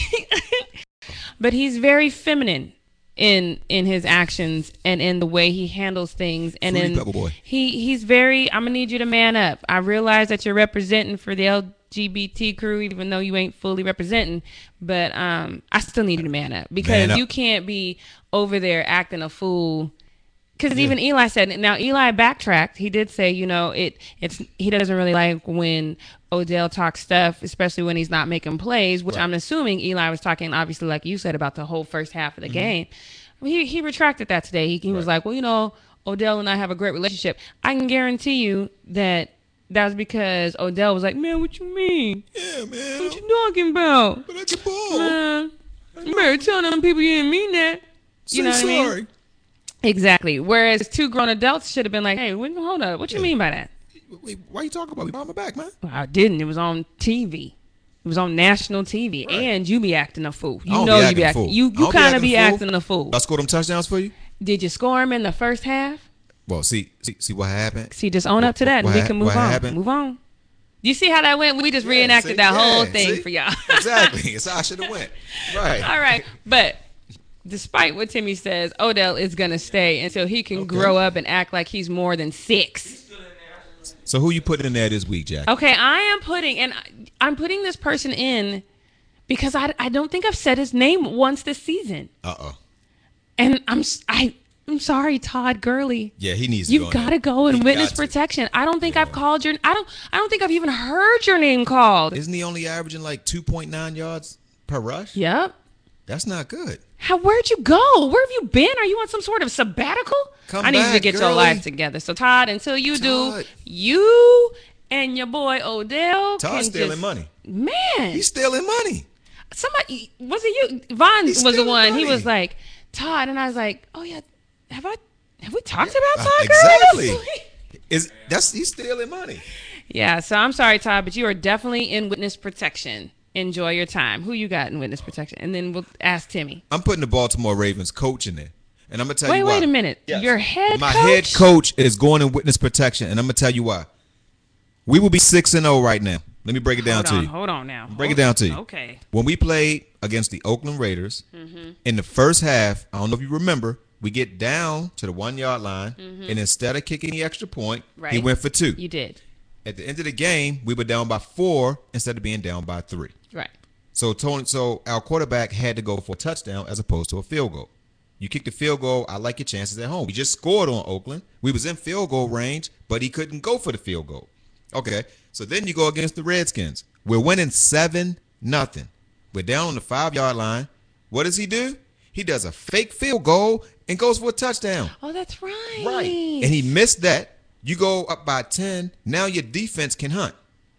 A: But he's very feminine in in his actions and in the way he handles things, and
B: Fruity
A: in he he's very. I'm gonna need you to man up. I realize that you're representing for the LGBT crew, even though you ain't fully representing. But um, I still need you to man up because
B: Man up.
A: you can't be over there acting a fool because even Eli said now Eli backtracked. He did say, you know, it it's he doesn't really like when Odell talks stuff, especially when he's not making plays. Which
B: Right.
A: I'm assuming Eli was talking, obviously, like you said about the whole first half
B: Mm-hmm.
A: of the game. He he retracted that today. He, he was like, well, you know, Odell and I have a great relationship. I can guarantee you that that was because Odell was like, man, what you mean?
B: Yeah, man.
A: What you talking about?
B: But I can ball.
A: Man, you better tell them people you didn't mean that.
B: Say
A: You know what I mean? Exactly. Whereas two grown adults should have been like, "Hey, what, hold up, what you
B: Yeah.
A: mean by that?"
B: Wait, why you talking about me my back, man?
A: Well, I didn't. It was on TV. It was on national TV,
B: Right.
A: and you be acting a fool. You know
B: be
A: you be
B: acting fool.
A: You you kind of
B: acting
A: be
B: a
A: acting a fool.
B: I scored them touchdowns for you.
A: Did you score them in the first half?
B: Well, see, see, see what happened.
A: See, just own up to that, and we can move
B: what
A: on.
B: happened?
A: Move on. You see how that went? We just
B: Yeah,
A: reenacted
B: see?
A: that whole thing
B: see?
A: for y'all.
B: exactly. It's how I should have went. Right.
A: All right, but despite what Timmy says, Odell is gonna stay until he can
B: Okay.
A: grow up and act like he's more than six.
D: Still in there.
B: So who you putting in there this week, Jack?
A: Okay, I am putting, and I'm putting this person in because I, I don't think I've said his name once this season,
B: Uh oh.
A: and I'm I am sorry, Todd Gurley.
B: Yeah, he needs
A: You've
B: go
A: got to go and witness protection. I don't think I've called your. I don't. I don't think I've even heard your name called.
B: Isn't he only averaging like 2.9 yards per rush?
A: Yep.
B: That's not good.
A: How? Where'd you go? Where have you been? Are you on some sort of sabbatical?
B: Come
A: I need you to get your life together. So Todd, until you do, you and your boy Odell can
B: Todd's stealing
A: just-
B: money.
A: Man,
B: He's stealing money.
A: somebody was it you? Von
B: He's
A: was the one. He was like Todd, and I was like, oh yeah, have I? Have we talked about
B: Uh,
A: Todd Gurley?
B: exactly. Is that's he's stealing money?
A: Yeah, so I'm sorry, Todd, but you are definitely in witness protection. Enjoy your time. Who you got in witness protection? And then we'll ask Timmy.
B: I'm putting the Baltimore Ravens coach in there, and I'm gonna tell
A: Wait,
B: you why.
A: wait wait a minute.
B: Yes.
A: Your head
B: My
A: coach?
B: head coach is going in witness protection, and I'm gonna tell you why. We will be six and zero right now. Let me break it down
A: Hold
B: to
A: on,
B: you.
A: hold on now.
B: Break
A: Hold-
B: it down to you.
A: Okay.
B: When we played against the Oakland Raiders mm-hmm. in the first half, I don't know if you remember, we get down to the one yard line, mm-hmm. and instead of kicking the extra point, he
A: Right.
B: went for two.
A: You did.
B: At the end of the game, we were down by four instead of being down by three.
A: Right.
B: So Tony, so our quarterback had to go for a touchdown as opposed to a field goal. You kick the field goal, I like your chances at home. We just scored on Oakland. We was in field goal range, but he couldn't go for the field goal. Okay, so then you go against the Redskins. We're winning seven nothing. We're down on the five yard line. What does he do? He does a fake field goal and goes for a touchdown.
A: Oh, that's right.
B: Right. And he missed that. You go up by 10. Now your defense can hunt.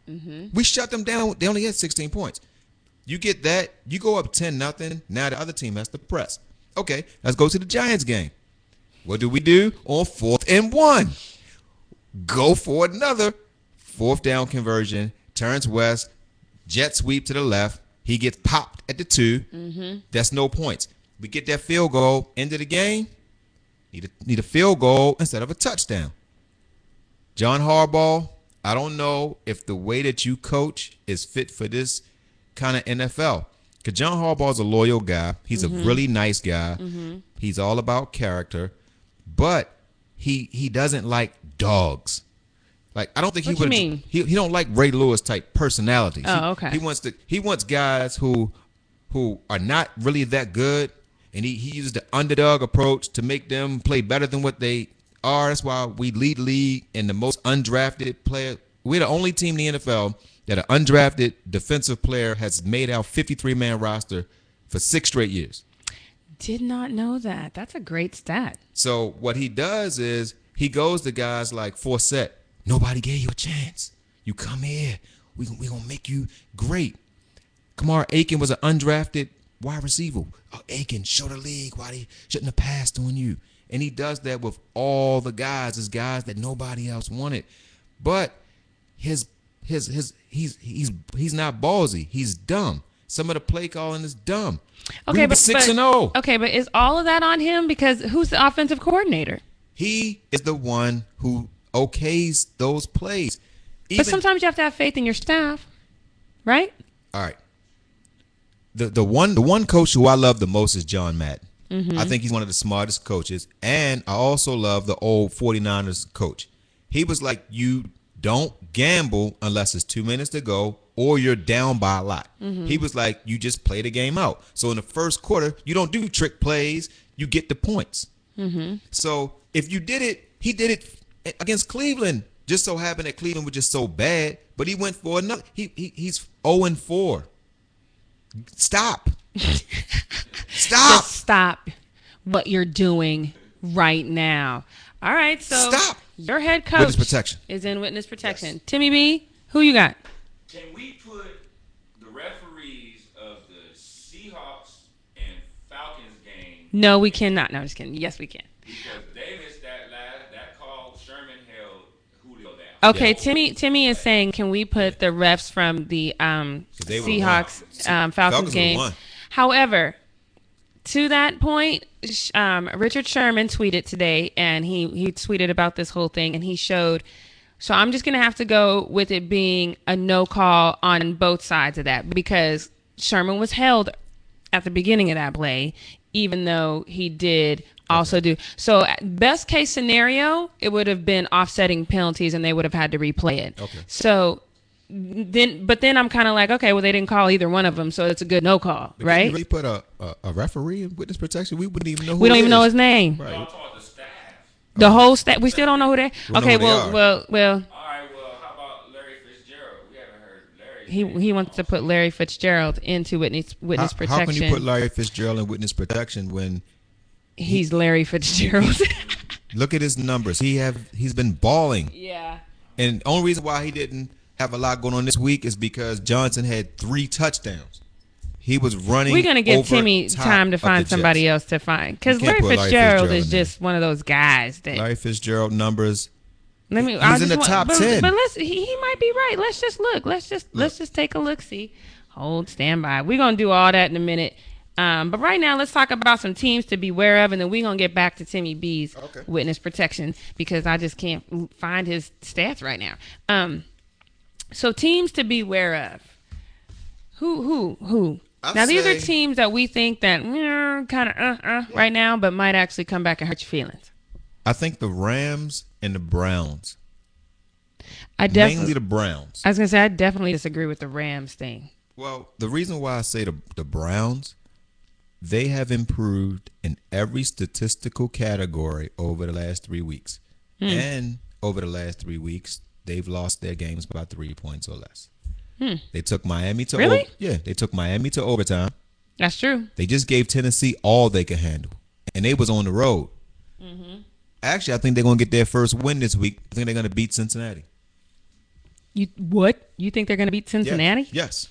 B: Mm-hmm. We shut them down. They only had 16 points. You get that. You go up 10 nothing. Now the other team has to press. Okay, let's go to the Giants game. What do we do on fourth and one? Go for another fourth down conversion. Terrance West. Jet sweep to the left. He gets popped at the 2 mm-hmm. That's no points. We get that field goal. End of the game. Need a, need a field goal instead of a touchdown. John Harbaugh, I don't know if the way that you coach is fit for this kind of NFL. Because John Harbaugh is a loyal guy. He's a mm-hmm. really nice guy. Mm-hmm. He's all about character, but he he doesn't like dogs. Like I don't think
A: What
B: he
A: you
B: would.
A: mean?
B: He he don't like Ray Lewis type personalities.
A: Oh,
B: He-
A: okay.
B: He wants to. He wants guys who who are not really that good, and he he uses the underdog approach to make them play better than what they are. That's why we lead the league in the most undrafted player. We're the only team in the NFL that an undrafted defensive player has made our 53 man roster for six straight years.
A: Did not know that. That's a great stat.
B: So what he does is he goes to guys like Forsett. Nobody gave you a chance. You come here. We we gonna make you great. Kamar Aiken was an undrafted wide receiver. Oh, Aiken, show the league why they shouldn't have passed on you. And he does that with all the guys, as guys that nobody else wanted. But his his his he's he's he's not ballsy. He's dumb. Some of the play calling is dumb.
A: Okay,
B: we
A: but
B: six
A: but-
B: and oh. zero.
A: Okay, but is all of that on him? Because who's the offensive coordinator?
B: He is the one who okays those plays. Even,
A: But sometimes you have to have faith in your staff, right?
B: all right. The the one the one coach who I love the most is John Madden. I mm-hmm. think he's one of the smartest coaches. And I also love the old 49ers coach. He was like, You don't gamble unless it's two minutes to go or you're down by a lot. Mm-hmm. He was like, You just play the game out. So in the first quarter, you don't do trick plays, you get the points. Mm-hmm. So if you did it, he did it against Cleveland. Just so happened that Cleveland was just so bad, but he went for another. He, he he's zero and four. Stop. Stop.
A: Just stop what you're doing right now. All right, so
B: Stop.
A: your head coach
B: Witness protection.
A: is in witness protection. Timmy B, who you got?
D: Can we put the referees of the Seahawks and Falcons game
A: No, we cannot. No, I'm just kidding. Yes, we can.
D: because they missed that last that call Sherman held Julio down.
A: Okay,
B: Yeah.
A: Timmy. Timmy is saying, can we put the refs from the um,
B: 'Cause
A: Seahawks um, Falcons,
B: Falcons would've
A: game? However, to that point, um, Richard Sherman tweeted today, and he he tweeted about this whole thing, and he showed. So I'm just gonna have to go with it being a no call on both sides of that because Sherman was held at the beginning of that play, even though he did also do. So, best case scenario, it would have been offsetting penalties and they would have had to replay it.
B: Okay.
A: So, then, but then I'm kind of like, okay, well, they didn't call either one of them, so it's a good no call,
B: But can
A: right?
B: You really put a, a, a referee in witness protection? We wouldn't even know who
A: we don't
B: it
A: even know his name.
B: Right.
D: Y'all talk the staff.
A: The oh. whole staff. we still don't know who they.
B: We don't
A: Okay,
B: who
A: well,
B: are.
A: well, well,
D: All right, well, how about Larry Fitzgerald? We haven't heard Larry.
A: he he wants to put Larry Fitzgerald into witness
B: How,
A: witness
B: how
A: protection.
B: can you put Larry Fitzgerald in witness protection when
A: He's Larry Fitzgerald.
B: look at his numbers? He have he's been balling,
A: yeah.
B: and only reason why he didn't have a lot going on this week is because Johnson had three touchdowns. He was running.
A: We're gonna give Timmy time to find somebody
B: Jets.
A: else to find because Larry
B: Larry
A: Fitzgerald is just one of those guys that.
B: Larry Fitzgerald numbers.
A: let me.
B: he's
A: I
B: in
A: just
B: the
A: want-
B: top
A: but,
B: 10.
A: But let's. He, he might be right. Let's just look. Let's just let's just take a look. See. Hold standby. We're gonna do all that in a minute. Um, but right now, let's talk about some teams to beware of, and then we're gonna get back to Timmy B's
B: Okay.
A: witness protection because I just can't find his stats right now. Um, so teams to be aware of. Who who who?
B: I'll
A: now these are teams that we think that kind of uh uh right now, but might actually come back and hurt your feelings.
B: I think the Rams and the Browns,
A: I
B: mainly
A: definitely.
B: the Browns.
A: I was gonna say I definitely disagree with the Rams thing.
B: Well, the reason why I say the the Browns, they have improved in every statistical category over the last three weeks,
A: Hmm.
B: and over the last three weeks, they've lost their games by three points or less. They took Miami to
A: Hmm. Really?
B: o- yeah, they took Miami to overtime.
A: That's true.
B: They just gave Tennessee all they could handle, and they was on the road.
A: Mm-hmm.
B: Actually, I think they're gonna get their first win this week. I think they're gonna beat Cincinnati.
A: You what? You think they're gonna beat
B: Yeah.
A: Cincinnati?
B: Yes,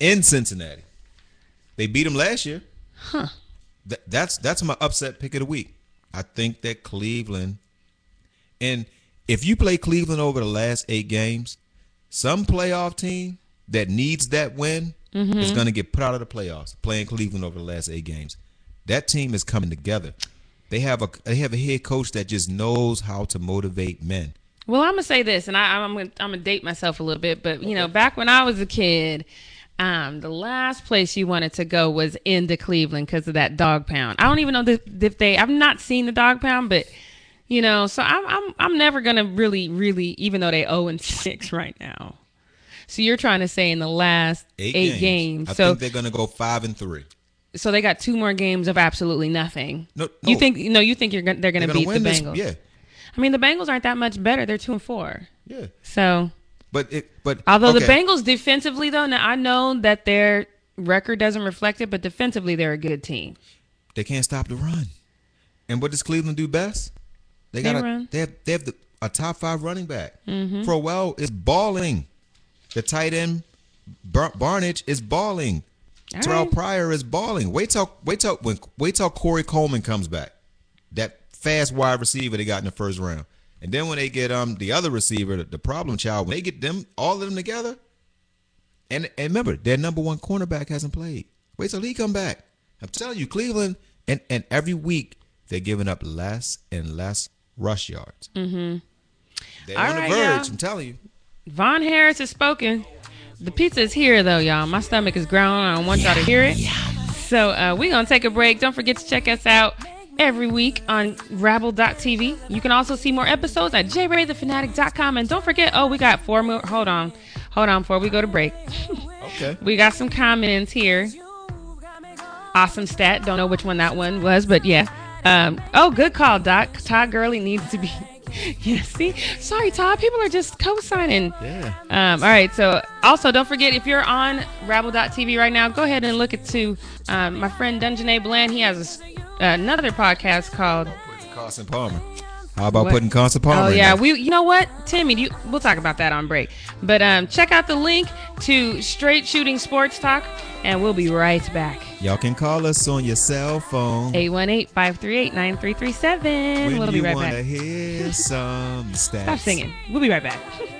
B: in Cincinnati. They beat them last year.
A: Huh.
B: Th- that's that's my upset pick of the week. I think that Cleveland, and if you play Cleveland over the last eight games, some playoff team that needs that win
A: Mm-hmm.
B: is going to get put out of the playoffs. Playing Cleveland over the last eight games, that team is coming together. They have a they have a head coach that just knows how to motivate men.
A: Well, I'm gonna say this, and I, I'm gonna I'm gonna date myself a little bit, but you know, back when I was a kid, um, the last place you wanted to go was into Cleveland because of that dog pound. I don't even know if they. I've not seen the dog pound, but you know, so I'm I'm I'm never gonna really really, even though they 0 and six right now. So you're trying to say in the last
B: Eight,
A: eight,
B: games.
A: games,
B: I
A: so
B: think they're going to go five and three.
A: so they got two more games of absolutely nothing.
B: No,
A: you think no, you think you're gonna, they're gonna
B: They're
A: beat
B: going to win
A: the
B: this.
A: Bengals?
B: Yeah,
A: I mean, the Bengals aren't that much better. They're two and four.
B: yeah.
A: So
B: But it but
A: Although the. Bengals defensively, though, now I know that their record doesn't reflect it, but defensively they're a good team.
B: They can't stop the run. And what does Cleveland do best? They
A: They
B: got a, they have they have the, a top five running back. Crowell is balling. The tight end Bar- Barnidge is balling.
A: All
B: Terrelle
A: right.
B: Pryor is balling. Wait till wait till when wait till Corey Coleman comes back. That fast wide receiver they got in the first round. And then when they get um the other receiver, the, the problem child, when they get them all of them together, and and remember, their number one cornerback hasn't played. Wait till he come back. I'm telling you, Cleveland, and and every week they're giving up less and less rush yards. Mm-hmm. They're
A: All
B: on the verge.
A: y'all.
B: I'm telling you.
A: Von Harris has spoken. The pizza is here, though, y'all. My stomach is growling. I don't want y'all to hear it. So uh, we're going to take a break. Don't forget to check us out every week on rabble.tv. You can also see more episodes at jraythefanatic.com. And don't forget, oh, we got four more. Hold on. Hold on before we go to break.
B: Okay.
A: We got some comments here. Awesome stat. Don't know which one that one was, but yeah. Um, oh, good call, Doc. Todd Gurley needs to be. yeah, see? Sorry, Todd. People are just co signing.
B: Yeah.
A: Um, all right. So, also, don't forget if you're on Rabble.tv right now, go ahead and look at to um, my friend Dungeon A. Bland. He has a another podcast called.
B: Carson Palmer. How about
A: What?
B: putting Carson Palmer?
A: Oh yeah, we. You know what, Timmy? Do you, we'll talk about that on break. But um, check out the link to Straight Shooting Sports Talk, and we'll be right back.
B: Y'all can call us on your cell phone.
A: 818-538-9337.
B: when
A: We'll be right
B: wanna
A: back.
B: hear some stats.
A: Stop singing. We'll be right back.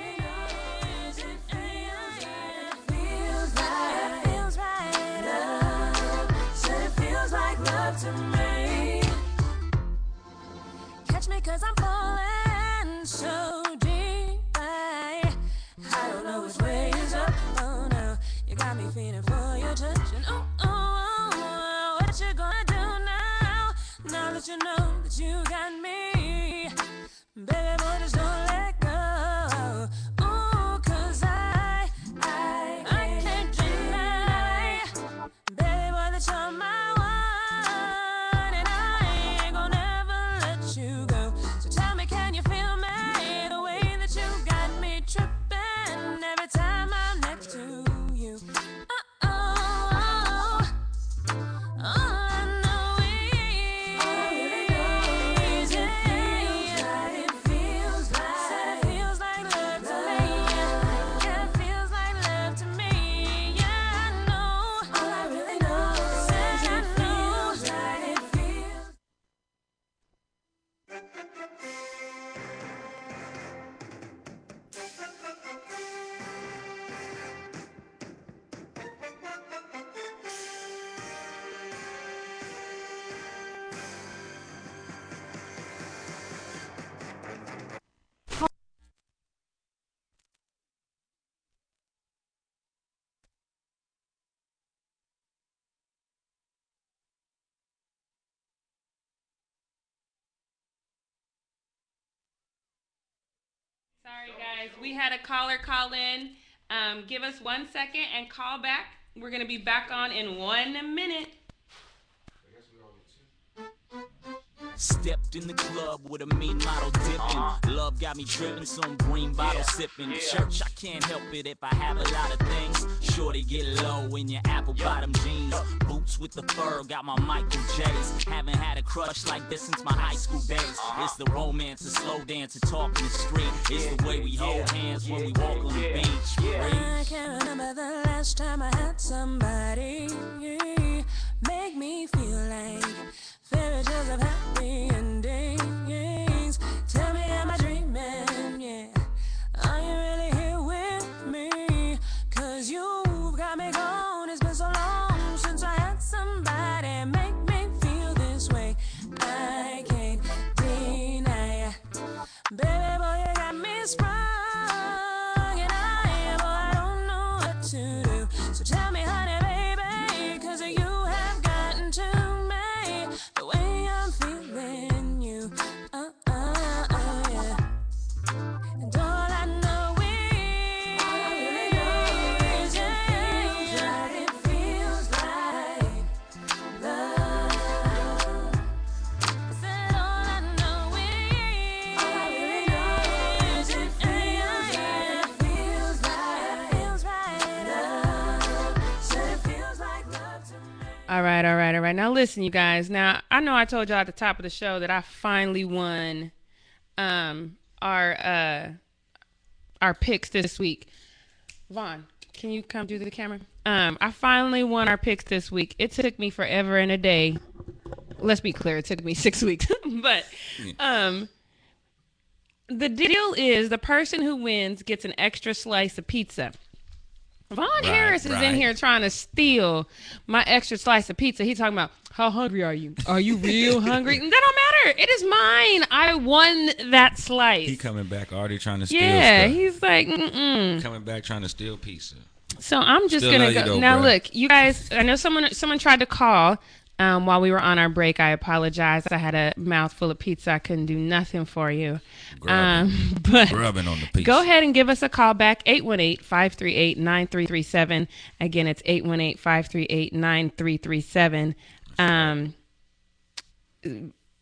C: cause I'm falling so deep. I, I don't know which way is up. Oh no, you got me feeling for your touch. And oh, oh, oh, oh what you gonna do now? Don't you know that you got me? Baby
A: Sorry, guys. We had a caller call in. Um, give us one second and call back. We're going to be back on in one minute.
E: Stepped in the club with a mean model dipping. Love got me driven, some green bottle sipping. Church, I can't help it if I have a lot of things. Shorty get low in your apple bottom jeans. Boots with the fur, got my Michael J's. Haven't had a crush like this since my high school days. Uh-huh. It's the romance, the slow dance, and talk in the street. It's the way we hold hands when we walk on the beach.
C: I can't remember the last time I had somebody make me feel like happy endings. Tell me, am I dreaming? Yeah. Are you really here with me? Cause you've got me going. It's been so long since I had somebody make me feel this way. I can't deny. Baby boy, you got me sprung. And I, boy, oh, I don't know what to do. So tell me,
A: listen, you guys. Now I know I told y'all at the top of the show that I finally won um our uh our picks this week. Von, can you come do the camera? Um, I finally won our picks this week. It took me forever and a day. Let's be clear, it took me six weeks. but um the deal is the person who wins gets an extra slice of pizza. Von Harris is in here trying to steal my extra slice of pizza. He's talking about how hungry are you? Are you real hungry? that don't matter. It is mine. I won that slice.
D: He coming back already trying to steal
A: yeah,
D: stuff.
A: he's like, mm-mm.
D: coming back trying to steal pizza.
A: So I'm just
D: Still
A: gonna go
D: though,
A: now.
D: bruh.
A: Look, you guys. I know someone someone tried to call um, while we were on our break. I apologize. I had a mouthful of pizza. I couldn't do nothing for you. Um, but
D: Rubbing on the pizza.
A: Go ahead and give us a call back 818-538-9337. Again, it's 818-538-9337. Um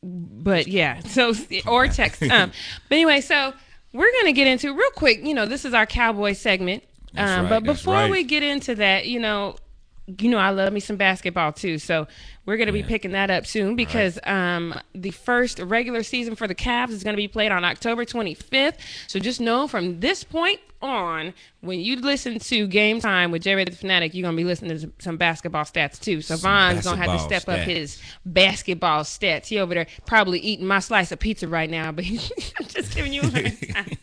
A: but yeah, so or text. Um but anyway, so we're going to get into real quick, you know, this is our cowboy segment. Um
D: right,
A: but before
D: right.
A: we get into that, you know, you know I love me some basketball too. So we're going to be picking that up soon because um the first regular season for the Cavs is going to be played on October 25th. So just know from this point on when you listen to Game Time with Jerry the Fanatic, you're going to be listening to some- basketball stats too. So Von's going to have to step up his basketball stats. He over there probably eating my slice of pizza right now, but he's just giving you a.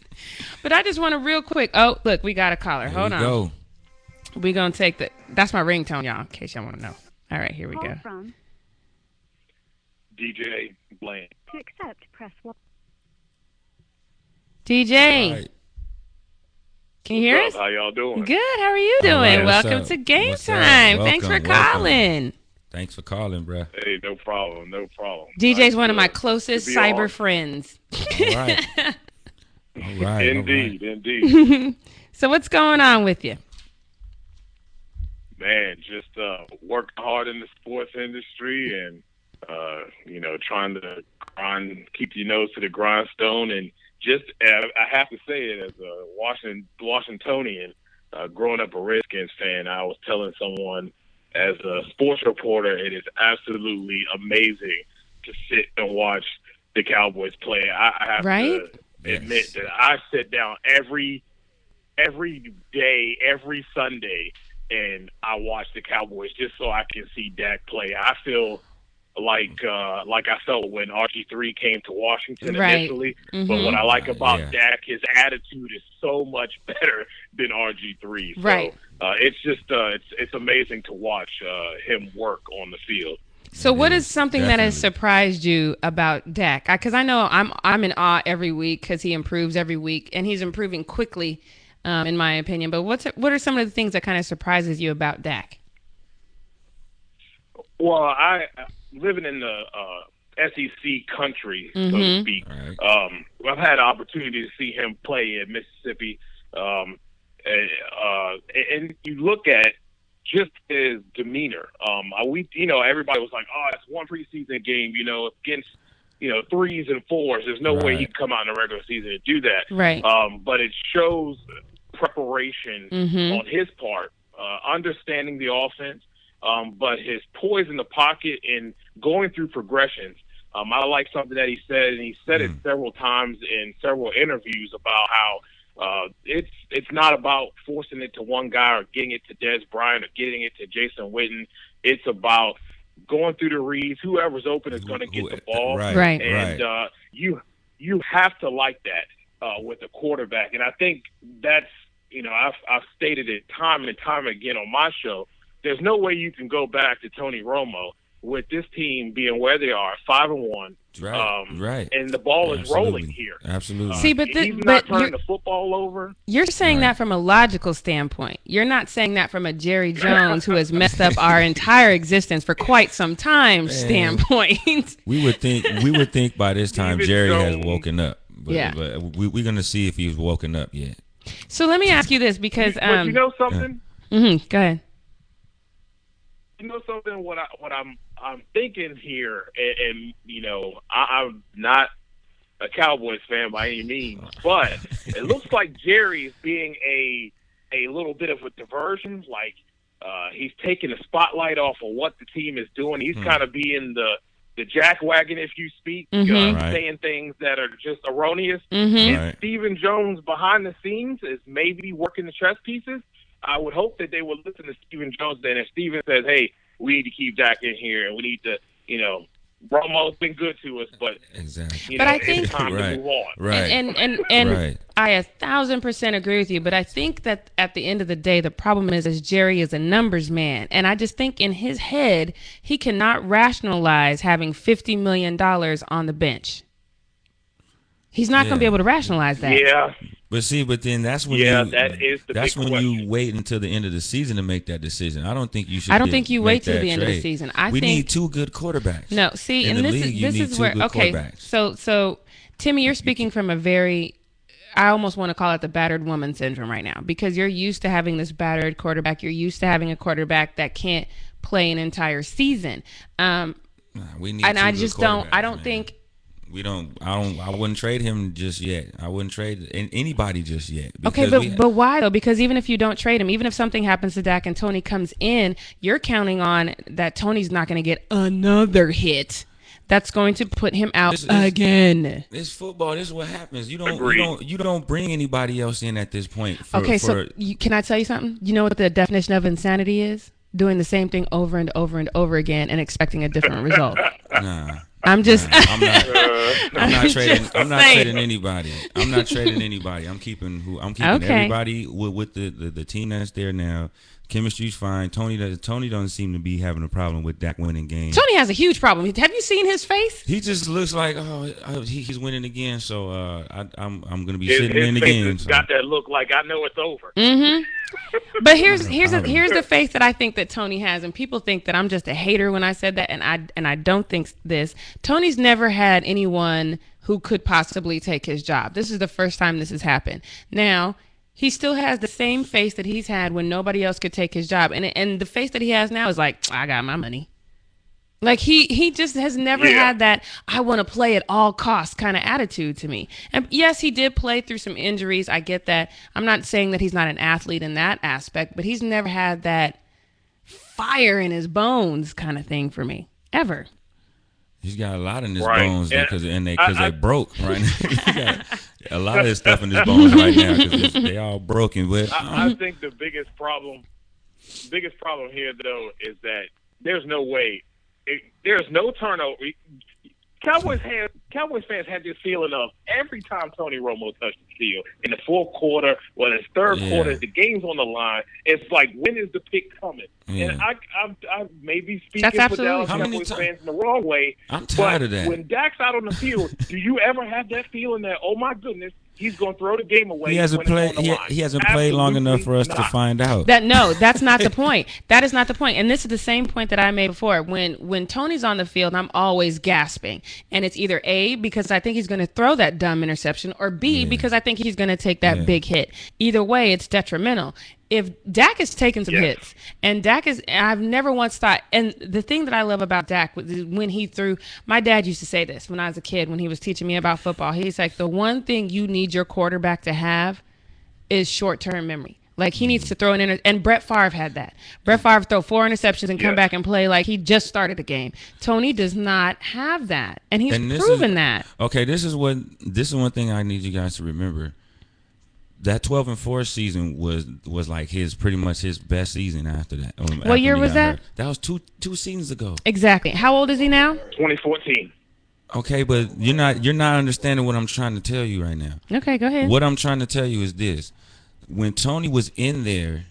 A: But I just want to real quick. Oh, look, we got a caller. Hold on.
D: go.
A: We're going to take the. That's my ringtone, y'all, in case y'all want to know. All right, here we
F: Call
A: go.
F: from
G: DJ Blank.
F: to accept press one.
A: DJ,
D: Right.
A: can you hear
G: What's
A: us?
G: up? How y'all doing?
A: Good. How are you doing?
D: right,
A: Welcome
D: up?
A: to Game
D: What's up?
A: Time. Thanks for
D: Welcome, welcome.
A: calling.
F: Thanks for calling, bro.
G: Hey, no problem, no problem.
A: DJ's one of my closest cyber
G: on.
A: friends.
F: All right. All right. all right.
G: Indeed, indeed.
A: So what's going on with you?
G: Man, just uh, working hard in the sports industry and uh, you know trying to grind, keep your nose to the grindstone, and just uh, I have to say it as a Washington Washingtonian, uh, growing up a Redskins fan, I was telling someone as a sports reporter, it is absolutely amazing to sit and watch the Cowboys play. I, I have
A: Right?
G: to admit that I sit down every every day, every Sunday, and I watch the Cowboys just so I can see Dak play. I feel like uh, like I felt when RG three came to Washington
A: Right.
G: initially. But
A: Mhm.
G: what I like about
F: Yeah.
G: Dak, his attitude is so much better than RG three. So,
A: Right.
G: Uh, it's just uh, it's it's amazing to watch uh, him work on the field.
A: So what is
F: Yeah,
A: is something that has surprised you about Dak? Because I know I'm I'm in awe every week because he improves every week and he's improving quickly, um, in my opinion. But what's what are some of the things that kind of surprises you about Dak?
G: Well, I living in the uh, SEC country, so to
A: Mhm.
G: speak.
F: Right.
G: Um, I've had the opportunity to see him play at Mississippi, um, and, uh, and you look at just his demeanor. Um, I- we, you know, everybody was like, "Oh, it's one preseason game, you know, against." You know, threes and fours. There's no way he'd come out in the regular season and do that.
A: Right.
G: Um, but it shows preparation
A: Mhm.
G: on his part, uh, understanding the offense, um, but his poise in the pocket and going through progressions. Um, I like something that he said, and he said it several times in several interviews about how uh, it's it's not about forcing it to one guy or getting it to Dez Bryant or getting it to Jason Witten. It's about going through the reads. Whoever's open is going to get the ball
F: Right.
A: Right.
G: and
F: Right.
G: uh, you you have to like that uh, with a quarterback, and I think that's you know I've I've stated it time and time again on my show. There's no way you can go back to Tony Romo with this team being where they are, five and one,
F: Right.
G: um,
F: right.
G: and the ball is rolling here.
F: Absolutely.
A: See, but the-
G: he's
A: but
G: not turning
A: you're-
G: the football over.
A: You're saying
F: Right.
A: that from a logical standpoint. You're not saying that from a Jerry Jones who has messed up our entire existence for quite some time standpoint.
F: we would think we would think by this time
G: Stephen
F: Jerry has woken up. But,
A: Yeah.
F: but we, we're gonna see if he's woken up yet.
A: So let me ask you this because
G: but
A: um
G: you know something?
A: Mm-hmm. go ahead.
G: you know something what I what I'm I'm thinking here and, and you know I, I'm not a Cowboys fan by any means, but it looks like Jerry is being a a little bit of a diversion. Like uh, he's taking the spotlight off of what the team is doing. He's kind of being the the jackwagon, if you speak,
A: Mhm.
G: uh,
F: Right.
G: saying things that are just erroneous.
A: Mhm.
F: Right.
G: Stephen Jones behind the scenes is maybe working the chess pieces. I would hope that they would listen to Stephen Jones then. If Stephen says, "Hey, we need to keep Dak in here, and we need to," you know, Romo's been good to us, but
F: Exactly.
G: you
A: But
G: know,
A: I think-
G: it's time
F: Right.
G: to move on.
F: Right.
A: And and and, and
F: Right.
A: I a thousand percent agree with you, but I think that at the end of the day, the problem is, is Jerry is a numbers man, and I just think in his head he cannot rationalize having fifty million dollars on the bench. He's not going to be able to rationalize that.
G: Yeah,
F: But see, but then that's when
G: Yeah,
F: you,
G: that is the
F: that's
G: big
F: when you wait until the end of the season to make that decision. I don't think you should.
A: I don't think you wait till
F: that
A: the end of the season. I
F: we
A: think-
F: need two good quarterbacks.
A: No, see,
F: In
A: and this
F: league,
A: is this is where okay.
F: quarterbacks.
A: So so Timmy, you're speaking from a very I almost want to call it the battered woman syndrome right now because you're used to having this battered quarterback. You're used to having a quarterback that can't play an entire season. Um,
F: Nah, we need.
A: and
F: two
A: I
F: good
A: just don't. I don't
F: man.
A: think.
F: We don't. I don't. I wouldn't trade him just yet. I wouldn't trade an- anybody just yet.
A: Okay, but
F: we-
A: but why though? Because even if you don't trade him, even if something happens to Dak and Tony comes in, you're counting on that Tony's not going to get another hit. That's going to put him out
F: This is-
A: again.
F: This football. This is what happens. You don't.
G: Agreed.
F: You don't. You don't bring anybody else in at this point. For,
A: okay,
F: for,
A: so you, can I tell you something? You know what the definition of insanity is? Doing the same thing over and over and over again and expecting a different result.
F: nah.
A: I'm just.
F: I'm not. I'm not trading. I'm not
A: saying.
F: trading anybody. I'm not trading anybody. I'm keeping who. I'm keeping
A: Okay.
F: everybody with, with the, the the team that's there now. Chemistry's fine. Tony does. Tony doesn't seem to be having a problem with Dak winning games.
A: Tony has a huge problem. Have you seen his face?
F: He just looks like oh he, he's winning again. So uh, I, I'm I'm gonna be
G: his,
F: sitting
G: his
F: in
G: face
F: again.
G: has
F: so-
G: got that look like I know it's over.
A: Mm-hmm. But here's here's a, here's the faith that I think that Tony has, and people think that I'm just a hater when I said that, and I and I don't think this. Tony's never had anyone who could possibly take his job. This is the first time this has happened. Now he still has the same face that he's had when nobody else could take his job, and and the face that he has now is like I got my money. Like he he just has never
G: Yeah.
A: had that I want to play at all costs kind of attitude to me. And yes, he did play through some injuries. I get that. I'm not saying that he's not an athlete in that aspect, but he's never had that fire in his bones kind of thing for me ever.
F: He's got a lot in his
G: Right.
F: bones because and they because they broke right now. he got a lot of his stuff in his bones right now because they all broken. But
G: I, I um, think the biggest problem, biggest problem here though, is that there's no way, it, there's no turnover. Cowboys have Cowboys fans had this feeling of every time Tony Romo touched the field in the fourth quarter or the third
F: Yeah.
G: quarter, the game's on the line. It's like when is the pick coming?
F: Yeah.
G: And I, I, I may be speaking
A: That's
G: for
A: absolutely
G: Dallas
F: How many
G: Cowboys
F: ti-
G: fans in the wrong way.
F: I'm tired
G: but
F: of that.
G: When Dak's out on the field, do you ever have that feeling that oh my goodness, he's going to throw the game away?
F: he hasn't played. He, he hasn't played long enough for us to find out.
A: That no, that's not the point. That is not the point. And this is the same point that I made before. When when Tony's on the field, I'm always gasping. And it's either A because I think he's going to throw that dumb interception or B because I think he's going to take that
F: Yeah.
A: big hit. Either way, it's detrimental. If Dak is taking some
G: Yes.
A: hits and Dak is I've never once thought and the thing that I love about Dak was when he threw my dad used to say this when I was a kid when he was teaching me about football. He's like the one thing you need your quarterback to have is short term memory. Like he needs to throw an inter- and Brett Favre had that. Brett Favre throw four interceptions and come
G: Yes.
A: back and play like he just started the game. Tony does not have that, and he's
F: And
A: proven
F: is-
A: that.
F: Okay, this is what this is one thing I need you guys to remember. That twelve and four season was was like his pretty much his best season after that. um, after
A: year was that?
F: hurt. That was two two seasons ago.
A: Exactly. How old is he now?
G: 2014.
F: Okay, but you're not you're not understanding what I'm trying to tell you right now.
A: Okay, go ahead.
F: What I'm trying to tell you is this: when Tony was in there,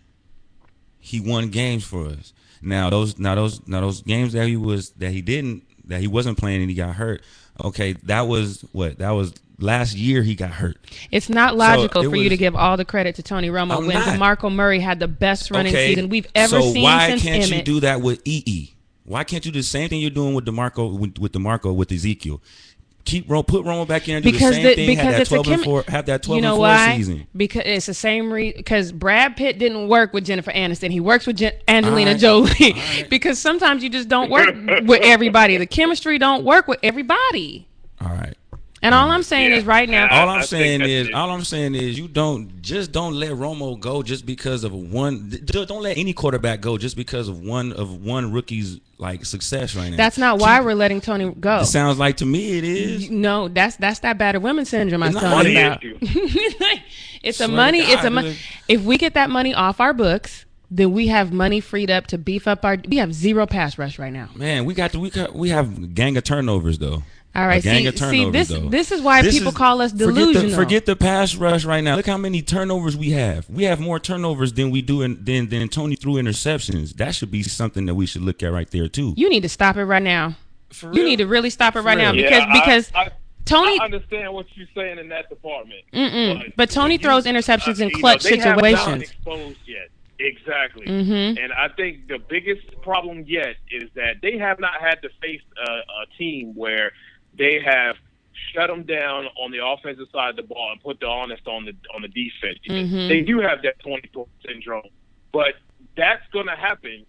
F: he won games for us. Now those now those now those games that he was that he didn't that he wasn't playing and he got hurt. Okay, that was what that was last year. He got hurt.
A: It's not logical
F: it
A: for you to give all the credit to Tony Romo
F: I'm
A: when. DeMarco Murray had the best running
F: okay,
A: season we've ever
F: so
A: seen
F: why
A: since
F: can't you do that with EE? Why can't you do the same thing you're doing with Demarco with, with Demarco with Ezekiel? Keep put Romo back in and do
A: because
F: the same
A: the,
F: thing.
A: because
F: have that 12 and four. Have that 12
A: you know
F: and four
A: why?
F: season.
A: Because it's the same reason. Because Brad Pitt didn't work with Jennifer Aniston. He works with Angelina
F: Alright.
A: Jolie.
F: Alright.
A: because sometimes you just don't work with everybody. The chemistry don't work with everybody.
F: All right.
A: And all I'm saying
G: Yeah.
A: is right now.
G: I-
F: All I'm
G: I
F: saying is,
G: it.
F: all I'm saying is, you don't just don't let Romo go just because of one. d- d- Don't let any quarterback go just because of one of one rookie's like success right now.
A: That's not why we're letting Tony go.
F: It sounds like to me it is.
A: No, that's that's that battered women syndrome I was
F: It's not
A: telling you
G: money
A: about. it's a
F: Swear to
A: money. It's a money. If we get that money off our books, then we have money freed up to beef up our. We have zero pass rush right now.
F: Man, we got to, we got we have gang of turnovers though.
A: All right,
F: A gang
A: see-
F: of
A: see, this-
F: though.
A: this is why people call us
F: forget the-
A: delusional.
F: Forget the, pass rush right now. Look how many turnovers we have. We have more turnovers than we do in, than than Tony threw interceptions. That should be something that we should look at right there too.
A: You need to stop it right now. You need to really stop it right now
F: real.
A: because
G: Yeah,
A: because
G: I,
A: Tony.
G: I understand what you're saying in that department.
A: Mm-mm. But Tony
G: when
A: throws interceptions in
G: you know,
A: clutch
G: they have not
A: situations.
G: exposed yet. Exactly.
A: Mhm.
G: And I think the biggest problem yet is that they have not had to face a, a team where they have shut them down on the offensive side of the ball and put the honest on the on the defense.
A: Mhm.
G: They do have that 24 syndrome, but that's going to happen.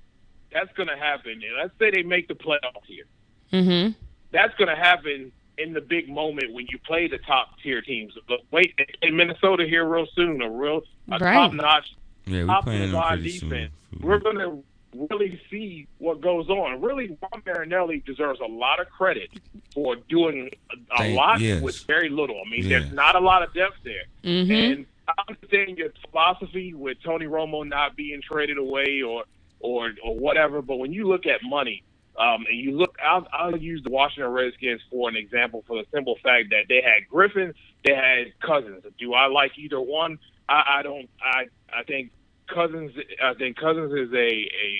G: That's going to happen. And let's say they make the playoffs here.
A: Mm-hmm.
G: That's going to happen in the big moment when you play the top tier teams. But wait, in Minnesota here real soon, a real a
A: Right.
G: top notch
F: Yeah, we
G: top
F: playing
G: of the
F: them pretty soon.
G: defense. We're going to really see what goes on. Really, Juan Marinelli deserves a lot of credit for doing a, a
F: Thank-
G: lot
F: yes.
G: with very little. I mean,
F: Yeah.
G: there's not a lot of depth there.
A: Mm-hmm.
G: And I understand your philosophy with Tony Romo not being traded away or or or whatever. But when you look at money, um, and you look, I'll, I'll use the Washington Redskins for an example for the simple fact that they had Griffin, they had Cousins. Do I like either one? I, I don't. I I think Cousins. I think Cousins is a a,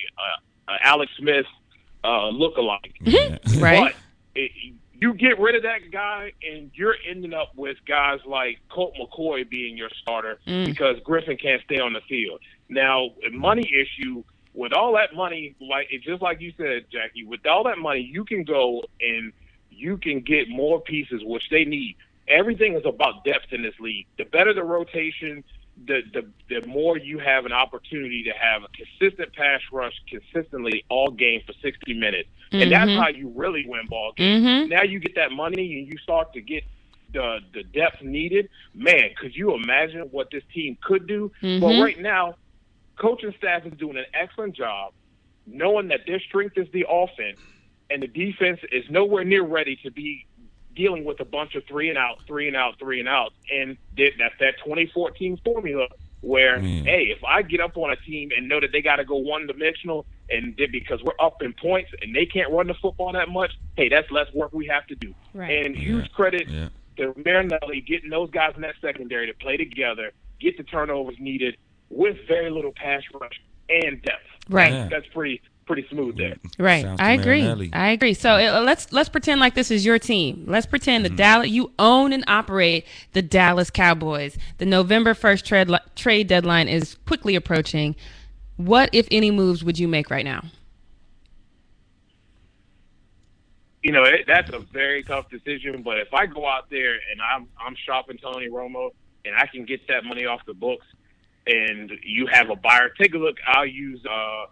G: a, a Alex Smith uh, lookalike.
F: Yeah.
A: Right.
G: But it, you get rid of that guy, and you're ending up with guys like Colt McCoy being your starter
A: Mm.
G: because Griffin can't stay on the field. Now, money issue with all that money, like just like you said, Jackie, with all that money, you can go and you can get more pieces, which they need. Everything is about depth in this league. The better the rotation, the the the more you have an opportunity to have a consistent pass rush consistently all game for 60 minutes, and that's how you really win ball games.
A: Mhm.
G: Now you get that money and you start to get the the depth needed. Man, could you imagine what this team could do? But
A: Mhm.
G: right now, coaching staff is doing an excellent job, knowing that their strength is the offense, and the defense is nowhere near ready to be dealing with a bunch of three and out, three and out, three and out, and th- that's that 2014 formula where,
F: Mm.
G: hey, if I get up on a team and know that they got to go one dimensional, and they- because we're up in points and they can't run the football that much, hey, that's less work we have to do.
A: Right.
G: And huge credit
F: Yeah.
G: to Marinelli getting those guys in that secondary to play together, get the turnovers needed with very little pass rush and depth.
A: Right.
F: Yeah.
G: That's pretty pretty smooth there.
A: Right.
F: Shouts
A: I agree.
F: Marinelli.
A: I agree. So uh, let's let's pretend like this is your team. Let's pretend
F: Mm-hmm.
A: the Dallas you own and operate the Dallas Cowboys. The November 1st trade trade deadline is quickly approaching. What if any moves would you make right now?
G: You know, it, that's a very tough decision. But if I go out there and I'm I'm shopping Tony Romo and I can get that money off the books, and you have a buyer, take a look. I'll use uh,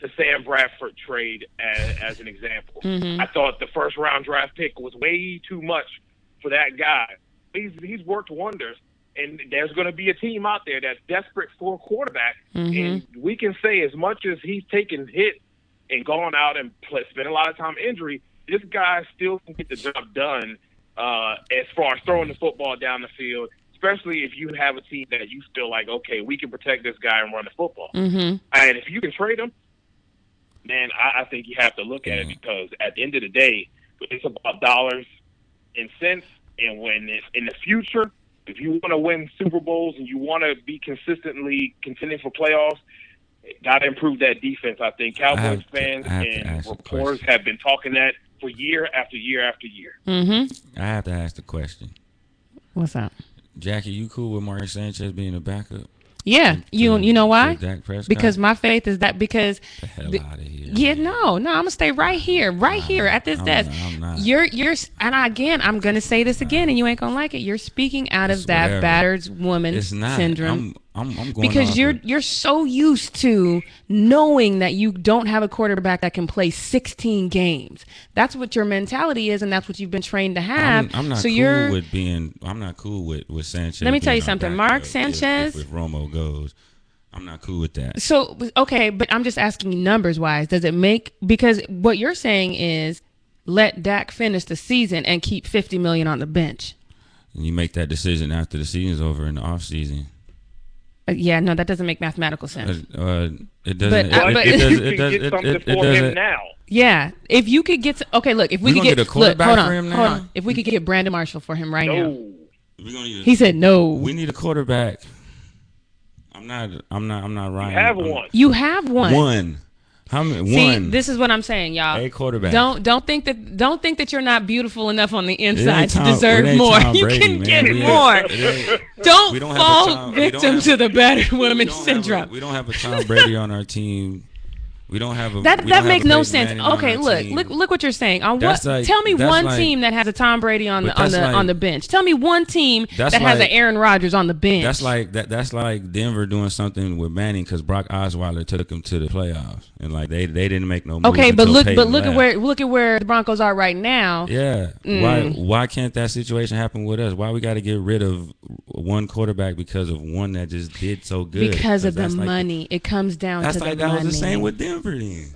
G: the Sam Bradford trade as, as an example.
A: Mhm.
G: I thought the first round draft pick was way too much for that guy. He's he's worked wonders, and there's going to be a team out there that's desperate for a quarterback.
A: Mhm.
G: And we can say as much as he's taken hit and gone out and play, spent a lot of time injury, this guy still can get the job done uh, as far as throwing the football down the field. Especially if you have a team that you feel like, okay, we can protect this guy and run the football.
A: Mhm.
G: And if you can trade him, man, I, I think you have to look at it because at the end of the day, it's about dollars and cents. And when it's in the future, if you want to win Super Bowls and you want to be consistently contending for playoffs, got to improve that defense. I think Cowboys
F: have to-
G: fans
F: to
G: and reporters have been talking that for year after year after year.
A: Mhm.
F: I have to ask the question.
A: What's up?
F: Jackie, you cool with Mark Sanchez being a backup?
A: Yeah. You you know why?
F: to Dak Prescott?
A: Because my faith is that because
F: the hell
A: the-
F: out of here.
A: Yeah, no, no, I'm gonna stay right here, right here at this
F: I'm
A: desk.
F: not- I'm not.
A: You're, you're, and I, again, I'm gonna say this again, and you ain't gonna like it. You're speaking out of that
F: whatever.
A: battered woman
F: It's not.
A: syndrome
F: I'm, I'm, I'm going
A: because you're you're so used to knowing that you don't have a quarterback that can play 16 games. That's what your mentality is, and that's what you've been trained to have.
F: I'm, I'm not
A: so
F: cool
A: you're
F: with being. I'm not cool with with Sanchez.
A: Let me tell you something. Mark
F: if-
A: Sanchez-
F: If, if Romo goes, I'm not cool with that.
A: So okay, but I'm just asking numbers wise. Does it make because what you're saying is let Dak finish the season and keep 50 million on the bench.
F: And you make that decision after the season's over in the off season.
A: Uh, yeah, no, that doesn't make mathematical sense.
F: Uh, uh, it doesn't.
A: But, uh,
F: it,
A: but-
F: it,
G: you
F: does, it, does,
G: get
F: it,
G: something
F: it, it
G: for him
F: doesn't.
G: now.
A: yeah, if you could get okay, look, if we,
F: We
A: could get,
F: get a quarterback
A: look, hold
F: for
A: on,
F: him
A: hold
F: now?
A: on. If we could get Brandon Marshall for him right now,
G: No.
F: We're gonna use,
A: he said no.
F: we need a quarterback. I'm not. I'm not. I'm not
G: You
F: Ryan.
G: have
F: I'm-
G: one.
A: you have one.
F: One. How many?
A: See,
F: one.
A: this is what I'm saying, y'all.
F: A quarterback.
A: Don't don't think that don't think that you're not beautiful enough on the inside
F: ain't
A: to deserve more.
F: Tom
A: you can
F: man.
A: get
F: We
A: more.
F: it ain't-
A: Don't,
F: don't
A: fall
F: Tom-
A: victim
F: have-
A: to the battered woman
F: don't a-
A: syndrome.
F: we don't have a Tom Brady on our team. We don't have a.
A: That that makes no sense. Okay, look,
F: team.
A: look, look what you're saying. On
F: That's
A: what?
F: like-
A: tell me one
F: like-
A: team that has a Tom Brady on the on the
F: like-
A: on the bench. Tell me one team that has an Aaron Rodgers on the bench.
F: That's like that. That's like Denver doing something with Manning because Brock Osweiler took him to the playoffs, and like they they didn't make no.
A: Okay, but look,
F: Peyton
A: but look at where look at where the Broncos are right now.
F: Yeah.
A: Mm.
F: Why why can't that situation happen with us? Why we got to get rid of one quarterback because of one that just did so good?
A: Because of the money, it comes down
F: That's
A: to
F: like
A: the
F: that
A: money.
F: was the same with Denver then.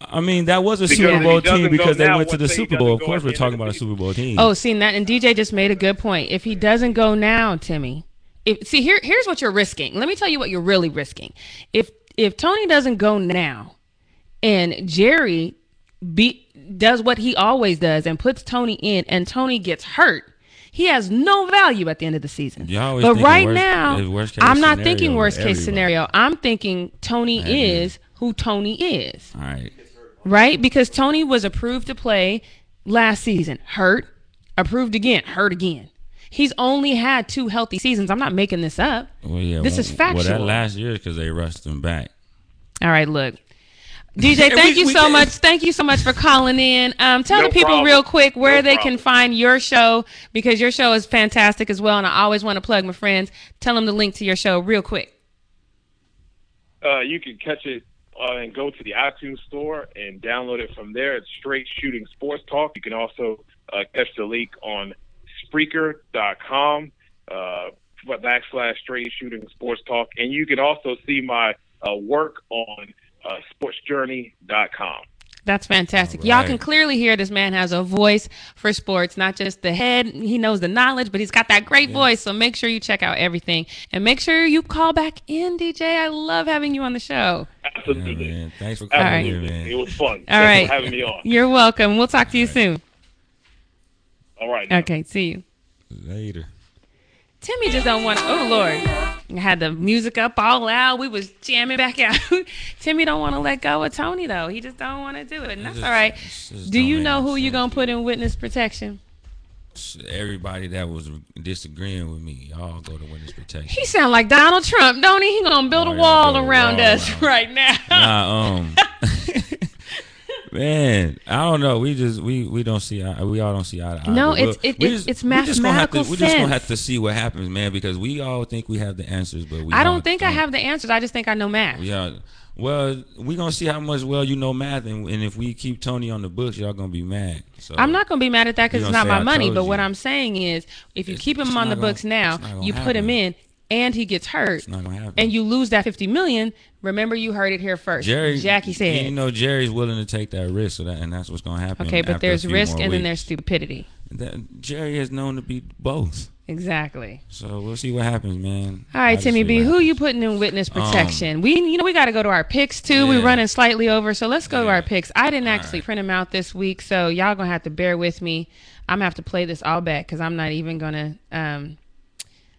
F: I mean, that was a
G: Because
F: Super Bowl team because they
G: now,
F: went to the Super Bowl. Of course,
G: at
F: we're talking about a? Super Bowl team.
A: Oh, see that, and DJ just made a good point. If he doesn't go now, Timmy, if see here, here's what you're risking. Let me tell you what you're really risking. If if Tony doesn't go now, and Jerry be does what he always does and puts Tony in, and Tony gets hurt. He has no value at the end of the season. But right
F: worst-
A: now,
F: worst
A: I'm not thinking worst case
F: everybody.
A: scenario. I'm thinking Tony
F: I
A: is who Tony is
F: All right.
A: right? Because Tony was approved to play last season, hurt, approved again, hurt again. He's only had two healthy seasons. I'm not making this up.
F: Well, yeah.
A: This
F: well,
A: is factual.
F: Well, that last year because they rushed him back.
A: All right, look. DJ, thank
D: we-
A: you
D: we
A: so
D: did-
A: much. Thank you so much for calling in. Um, tell
G: No
A: the people
G: problem.
A: real quick where
G: No
A: they
G: problem.
A: can find your show because your show is fantastic as well, and I always want to plug my friends. Tell them the link to your show real quick.
G: Uh, you can catch it uh, and go to the iTunes store and download it from there. It's Straight Shooting Sports Talk. You can also uh, catch the link on Spreaker.com uh, backslash Straight Shooting Sports Talk, and you can also see my uh, work on uh, SportsJourney.com.
A: That's fantastic.
F: All
A: Y'all can clearly hear this man has a voice for sports, not just the head. He knows the knowledge, but he's got that great voice. So make sure you check out everything and make sure you call back in, DJ. I love having you on the show.
F: Yeah,
G: Absolutely.
F: man. Thanks for coming
A: right.
F: here,
G: Absolutely. It was fun.
A: All
G: Thanks
A: right.
G: for having me on.
A: You're welcome. We'll talk to you soon.
G: All right. now.
A: Okay, see you.
F: Later.
A: Timmy just don't want. Oh Lord, I had the music up all loud. We was jamming back out. Timmy don't want to let go of Tony though. He just don't want to do it, and that's
F: just-
A: all right. Do you know who
F: you're
A: gonna put in witness protection?
F: Everybody that was disagreeing with me, y'all go to witness protection.
A: He sound like Donald Trump, don't he? He gonna build
F: Oh,
A: a wall
F: build a
A: around us
F: around.
A: right now.
F: nah, um, man, I don't know. We just we we don't see eye, we all don't see eye to eye.
A: No,
F: But
A: it's- it-
F: we
A: it's- it's
F: we just gonna have to-
A: mathematical
F: We just gonna have to see what happens, man, because we all think we have the answers, but we
A: I
F: all
A: don't think I have the answers. I just think I know math.
F: Yeah. Well, we gonna see how much well you know math, and, and if we keep Tony on the books, y'all gonna be mad. So
A: I'm not gonna be mad at that because it's not my
F: I
A: money. But what. I'm saying is, if you
F: It's-
A: keep him on the
F: gonna-
A: books now,
F: it's not gonna
A: you put him in, and he gets hurt,
F: It's not gonna happen.
A: and you lose that 50 million. Remember, you heard it here first.
F: Jerry,
A: Jackie said.
F: you know Jerry's willing to take that risk, so that and that's what's gonna happen.
A: Okay, but there's risk and then there's stupidity.
F: That, Jerry is known to be both.
A: Exactly.
F: So we'll see what happens, man.
A: All right, Timmy B, who you putting in witness protection? we, you know, we got to go to our picks too. We're running slightly over, so let's go to our picks. I didn't actually
F: right.
A: print them out this week, so y'all gonna have to bear with me. I'm gonna have to play this all back because I'm not even gonna. Um,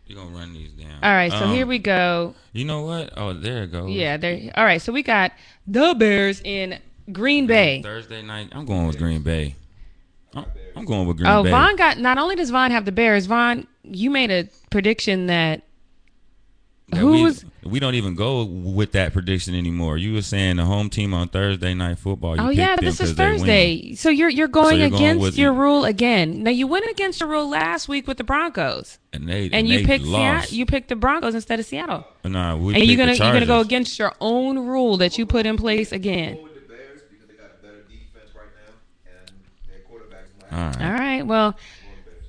F: You gonna run these down?
A: all right, so
F: Um,
A: here we go.
F: You know what? Oh, there it goes.
A: Yeah, there. All right, so we got the Bears in Green Bay.
F: Thursday night. I'm going with Green Bay. I'm, I'm going with Green
A: Oh,
F: Bay.
A: Oh, Von got. Not only does Von have the Bears, Von, you made a prediction that.
F: That
A: who
F: we,
A: was-
F: We don't even go with that prediction anymore. You were saying the home team on Thursday night football. You
A: Oh yeah, this is. Thursday. So you're you're going
F: you're
A: against
F: with-
A: your rule again. Now you went against your rule last week with the Broncos,
F: and they
A: and you
F: they
A: picked
F: lost.
A: Seattle, you picked the Broncos instead of Seattle.
F: Nah, we
A: And you're gonna you're gonna go against your own rule that you put in place again.
B: Go with the Bears because they got a better defense right now, and their quarterback's
F: All
B: not.
F: right.
A: All right. Well,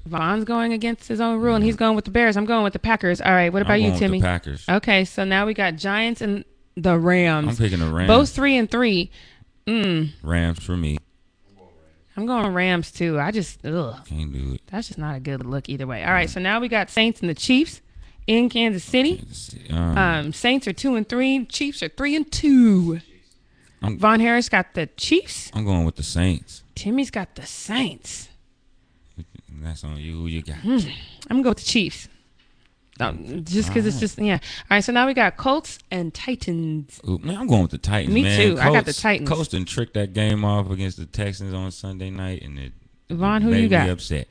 A: Von's going against his own rule, and he's going with the Bears. I'm going with the Packers. All right. What about
F: I'm
A: you, Timmy?
F: The Packers.
A: Okay, so now we got Giants and the Rams.
F: I'm picking the Rams.
A: Both three and three. Mm,
F: Rams for me.
A: I'm going Rams too. I just ugh.
F: Can't do it.
A: That's just not a good look either way. All right, so now we got Saints and the Chiefs in Kansas City.
F: Um,
A: Um, Saints are two and three. Chiefs are three and two.
F: I'm-
A: Von Harris got the Chiefs.
F: I'm going with the Saints.
A: Timmy's got the Saints.
F: That's on you. Who you got?
A: Hmm. I'm gonna go with the Chiefs. Um, just because it's just yeah. All right, so now we got Colts and Titans.
F: Ooh, man, I'm going with the Titans.
A: Me
F: man.
A: too. I got the Titans.
F: Colts done tricked that game off against the Texans on Sunday night, and it
A: Von, who
F: made
A: you got?
F: me upset.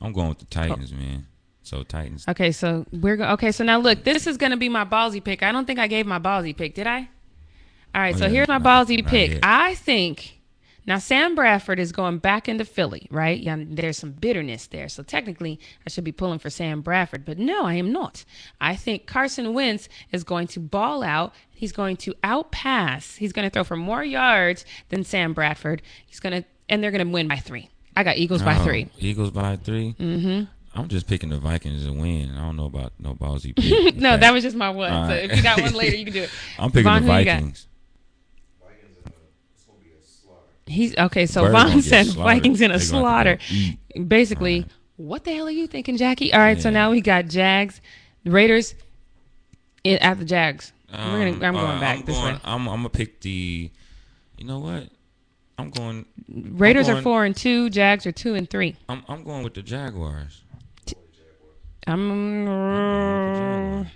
F: I'm going with the Titans, man. So Titans.
A: Okay, so we're go- okay. So now look, this is gonna be my ballsy pick. I don't think I gave my ballsy pick, did I? All right,
F: Oh,
A: so
F: yeah,
A: here's my ballsy pick.
F: yet.
A: I think now Sam Bradford is going back into Philly, right? There's some bitterness there. So technically, I should be pulling for Sam Bradford, but no, I am not. I think Carson Wentz is going to ball out. He's going to outpass. He's going to throw for more yards than Sam Bradford. He's going to, and they're going to win by three. I got Eagles by
F: Oh,
A: three.
F: Eagles by 3 Mm-hmm. I'm just picking the Vikings to win. I don't know about no ballsy.
A: No, that was just my one.
F: All
A: So
F: right.
A: if you got one later, you can do it.
F: I'm picking
A: Von,
F: the
A: who you got?
F: Vikings.
A: He's okay. So
F: Bird Von
A: said. Vikings in a slaughter.
F: have to go
A: Basically, what the hell are you thinking, Jackie? All right, so now we got Jags, Raiders, at the Jags. We're gonna,
F: Um,
A: I'm going
F: uh,
A: back
F: I'm
A: this
F: going,
A: way.
F: I'm, I'm gonna pick the. You know what? I'm going.
A: Raiders are
F: going-
A: four and two. Jags are two and three.
F: I'm I'm going with the Jaguars.
A: I'm.
F: Jaguars.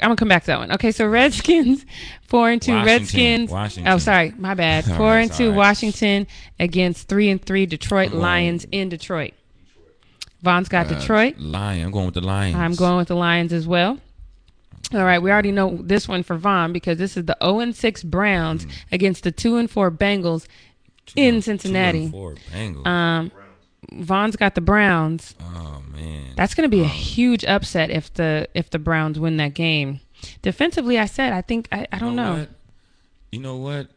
A: I'm gonna come back to that one. Okay, so Redskins four and two.
F: Washington,
A: Redskins.
F: Washington.
A: Oh, sorry, my bad. Four
F: right,
A: and two.
F: right.
A: Washington against three and three Detroit Lions in Detroit. Von's got
F: Uh,
A: Detroit.
F: Lion. I'm going with the Lions.
A: I'm going with the Lions as well. All right, we already know this one for Von because this is the 0 and 6 Browns against the 2 and 4 Bengals
F: Two
A: in Cincinnati.
F: Two and four Bengals.
A: Um, Von's got the Browns.
F: oh man.
A: That's going to be a huge upset if the if the Browns win that game. Defensively, I said I think I, I don't
F: You
A: know.
F: what? You know what?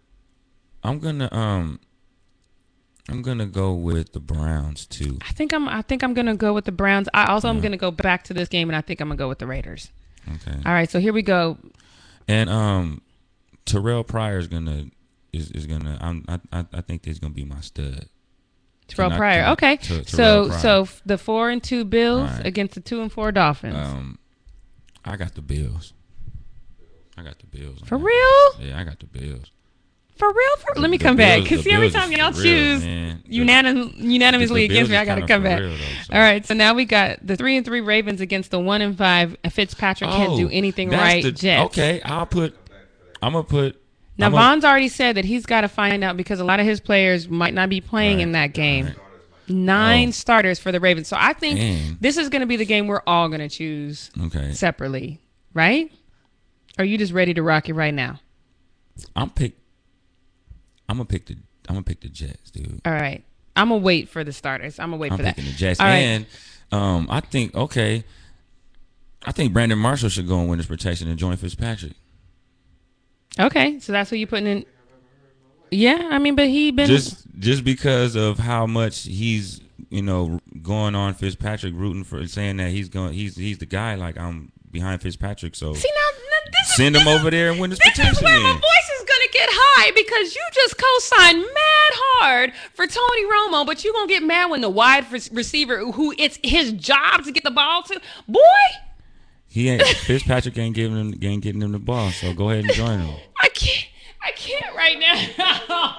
F: I'm gonna um. I'm gonna go with the Browns too.
A: I think I'm I think I'm gonna go with the Browns. I also
F: Mm-hmm.
A: am gonna go back to this game and I think I'm gonna go with the Raiders.
F: Okay.
A: All right, so here we go.
F: And um, Terrelle Pryor is gonna is, is gonna. I'm, I I I think he's gonna be my stud.
A: Terrelle
F: Can
A: Pryor. Okay,
F: Ter-
A: so
F: Pryor.
A: so the four and two Bills
F: right.
A: against the two and four Dolphins.
F: Um, I got the Bills. I got the Bills.
A: For real?
F: Yeah, I got the Bills.
A: For real? For let me come back because see every time y'all
F: for real,
A: choose unanim- unanimously against me, I gotta come back.
F: real, though, so-
A: All right, so now we got the three and three Ravens against the one and five Fitzpatrick can't do anything
F: Oh,
A: right.
F: the-
A: Jets.
F: Okay, I'll put. I'm gonna put.
A: Now Von's already said that he's got to find out because a lot of his players might not be playing in that game.
F: right.
A: Nine
F: Oh.
A: starters for the Ravens. So I think
F: Man.
A: this is going to be the game we're all going to choose
F: Okay,
A: separately, right? Or are you just ready to rock it right now?
F: I'm pick. I'm gonna pick the. I'm gonna pick the Jets, dude.
A: All right. I'm going to wait for the starters. I'm going to wait
F: I'm
A: for that.
F: picking the Jets,
A: All right.
F: and um, I think okay. I think Brandon Marshall should go and win winners protection and join Fitzpatrick.
A: Okay. So that's what you're putting in. Yeah. I mean, but he been.
F: just just because of how much he's you know going on Fitzpatrick rooting for saying that he's going he's he's the guy like I'm behind Fitzpatrick so
A: See, now, now this is-
F: send him
A: this is-
F: over there and win his
A: This is
F: protection
A: where my voice is gonna get high because you just co-signed mad hard for Tony Romo, but you gonna get mad when the wide receiver, who it's his job to get the ball to, boy.
F: He ain't Fitzpatrick ain't giving him ain't getting him the ball so go ahead and join him.
A: I can't, I can't right now.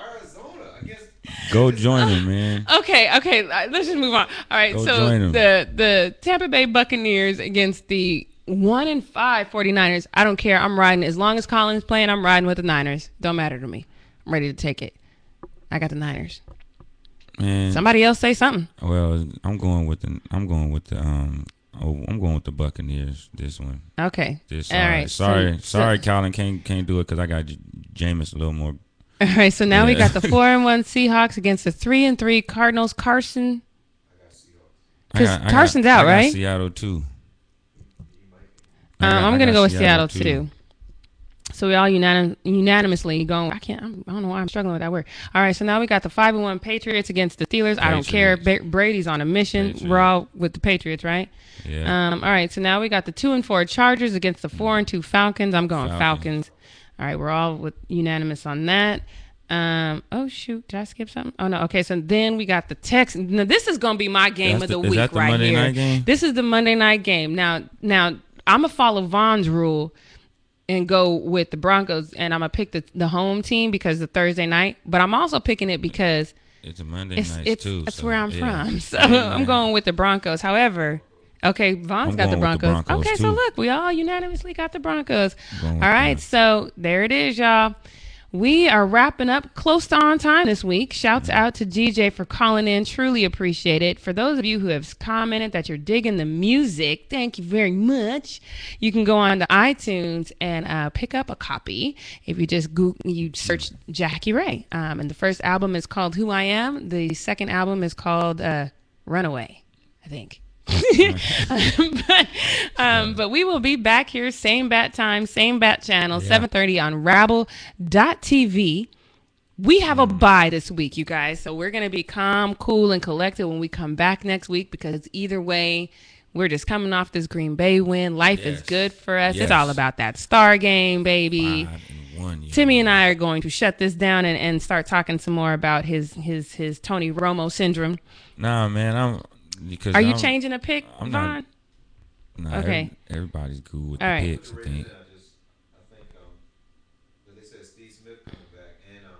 F: Go join him, man.
A: okay, okay, uh, let's just move on. All right,
F: Go
A: so
F: join 'em.
A: the the Tampa Bay Buccaneers against the one and five 49ers. I don't care. I'm riding as long as Collins playing. I'm riding with the Niners. Don't matter to me. I'm ready to take it. I got the Niners.
F: Man,
A: Somebody else say something.
F: well, I'm going with the I'm going with the um oh, I'm going with the Buccaneers this one.
A: Okay.
F: This
A: All
F: sorry,
A: right. so-
F: sorry,
A: so-
F: sorry, Colin can't can't do it because I got J- Jameis a little more.
A: All right. So now we got the four and one Seahawks against the three and three Cardinals. Carson.
F: I
A: 'Cause
F: got- I got-
A: Carson's out,
F: I got
A: right?
F: Seattle too.
A: Um, I'm gonna go with Seattle too. So we all unanim- unanimously going. I can't. I'm, I don't know why I'm struggling with that word. All right. So now we got the five and one Patriots against the Steelers. I don't care. Ba- Brady's on a mission. We're all with the Patriots, right?
F: Yeah.
A: Um, all right, so now we got the two and four Chargers against the four and two Falcons. I'm going
F: Falcons.
A: Falcons. All right, we're all with unanimous on that. Um, oh shoot, did I skip something? Oh no, okay. So then we got the Texans. Now this is gonna be my game
F: That's
A: of the,
F: the-
A: week right
F: Monday
A: here.
F: night game?
A: This is the Monday night game. Now, now I'm gonna follow Von's rule and go with the Broncos, and I'm gonna pick the the home team because the Thursday night. But I'm also picking it because
F: it's a Monday
A: it's
F: night
A: it's
F: too.
A: that's
F: so,
A: where I'm
F: yeah.
A: from. So
F: Yeah.
A: I'm going with the Broncos. However, okay,
F: Von's
A: got the
F: with the
A: Broncos.
F: Broncos,
A: okay, so look, we all unanimously got the Broncos. All right,
F: them.
A: so there it is, y'all. We are wrapping up close to on time this week. Shouts out to GJ for calling in. Truly appreciate it. For those of you who have commented that you're digging the music, thank you very much. You can go on to iTunes and uh, pick up a copy if you just Google, you search Jackie Ray. Um, and the first album is called Who I Am. The second album is called uh, Runaway, I think. but, um, but we will be back here, same bat time, same bat channel, 7.30 on rabble.tv. We have a bye this week, you guys. So we're going to be calm, cool, and collected when we come back next week because either way, we're just coming off this Green Bay win. Life is good for us. It's all about that star game, baby.
F: And one, yeah.
A: Timmy and I are going to shut this down and, and start talking some more about his his his Tony Romo syndrome.
F: Nah, man, I'm because
A: Are you changing a pick,
F: I'm
A: Von?
F: not- Nah,
A: Okay.
F: every- everybody's cool with
A: All
F: the
A: right.
F: picks. I think.
B: I um, they said Steve Smith coming back, and um,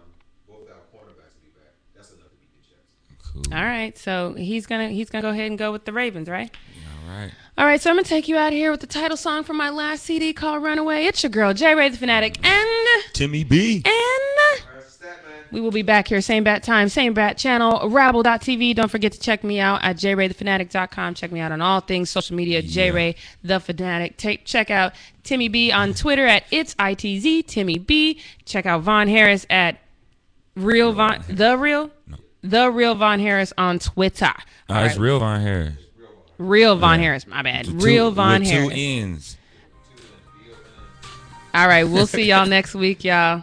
B: both our cornerbacks will be back. That's enough to beat the Jets.
F: Cool.
A: All right, so he's gonna he's gonna go ahead and go with the Ravens, right?
F: All right.
A: All right, so I'm gonna take you out here with the title song from my last CD called "Runaway." It's your girl J Ray the Fanatic and
F: Timmy B.
A: and
B: All right, stat man.
A: We will be back here, same bat time, same bat channel, rabble.tv. Don't forget to check me out at jraythefanatic.com. Check me out on all things social media, jray the fanatic. Take, check out Timmy B on Twitter at it's itz Timmy B. Check out Von Harris at real Von the real the real Von Harris on Twitter.
F: Uh,
A: All
F: it's
A: right.
F: real Von Harris.
A: real Von Harris. My bad.
F: Two-
A: Real Von Harris.
F: Two ends.
A: All right, we'll see y'all next week, y'all.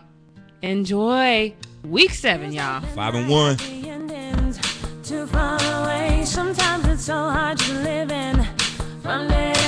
A: Enjoy week seven, y'all.
F: Five and one.
C: Too far away. Sometimes it's so hard to live in. From day day,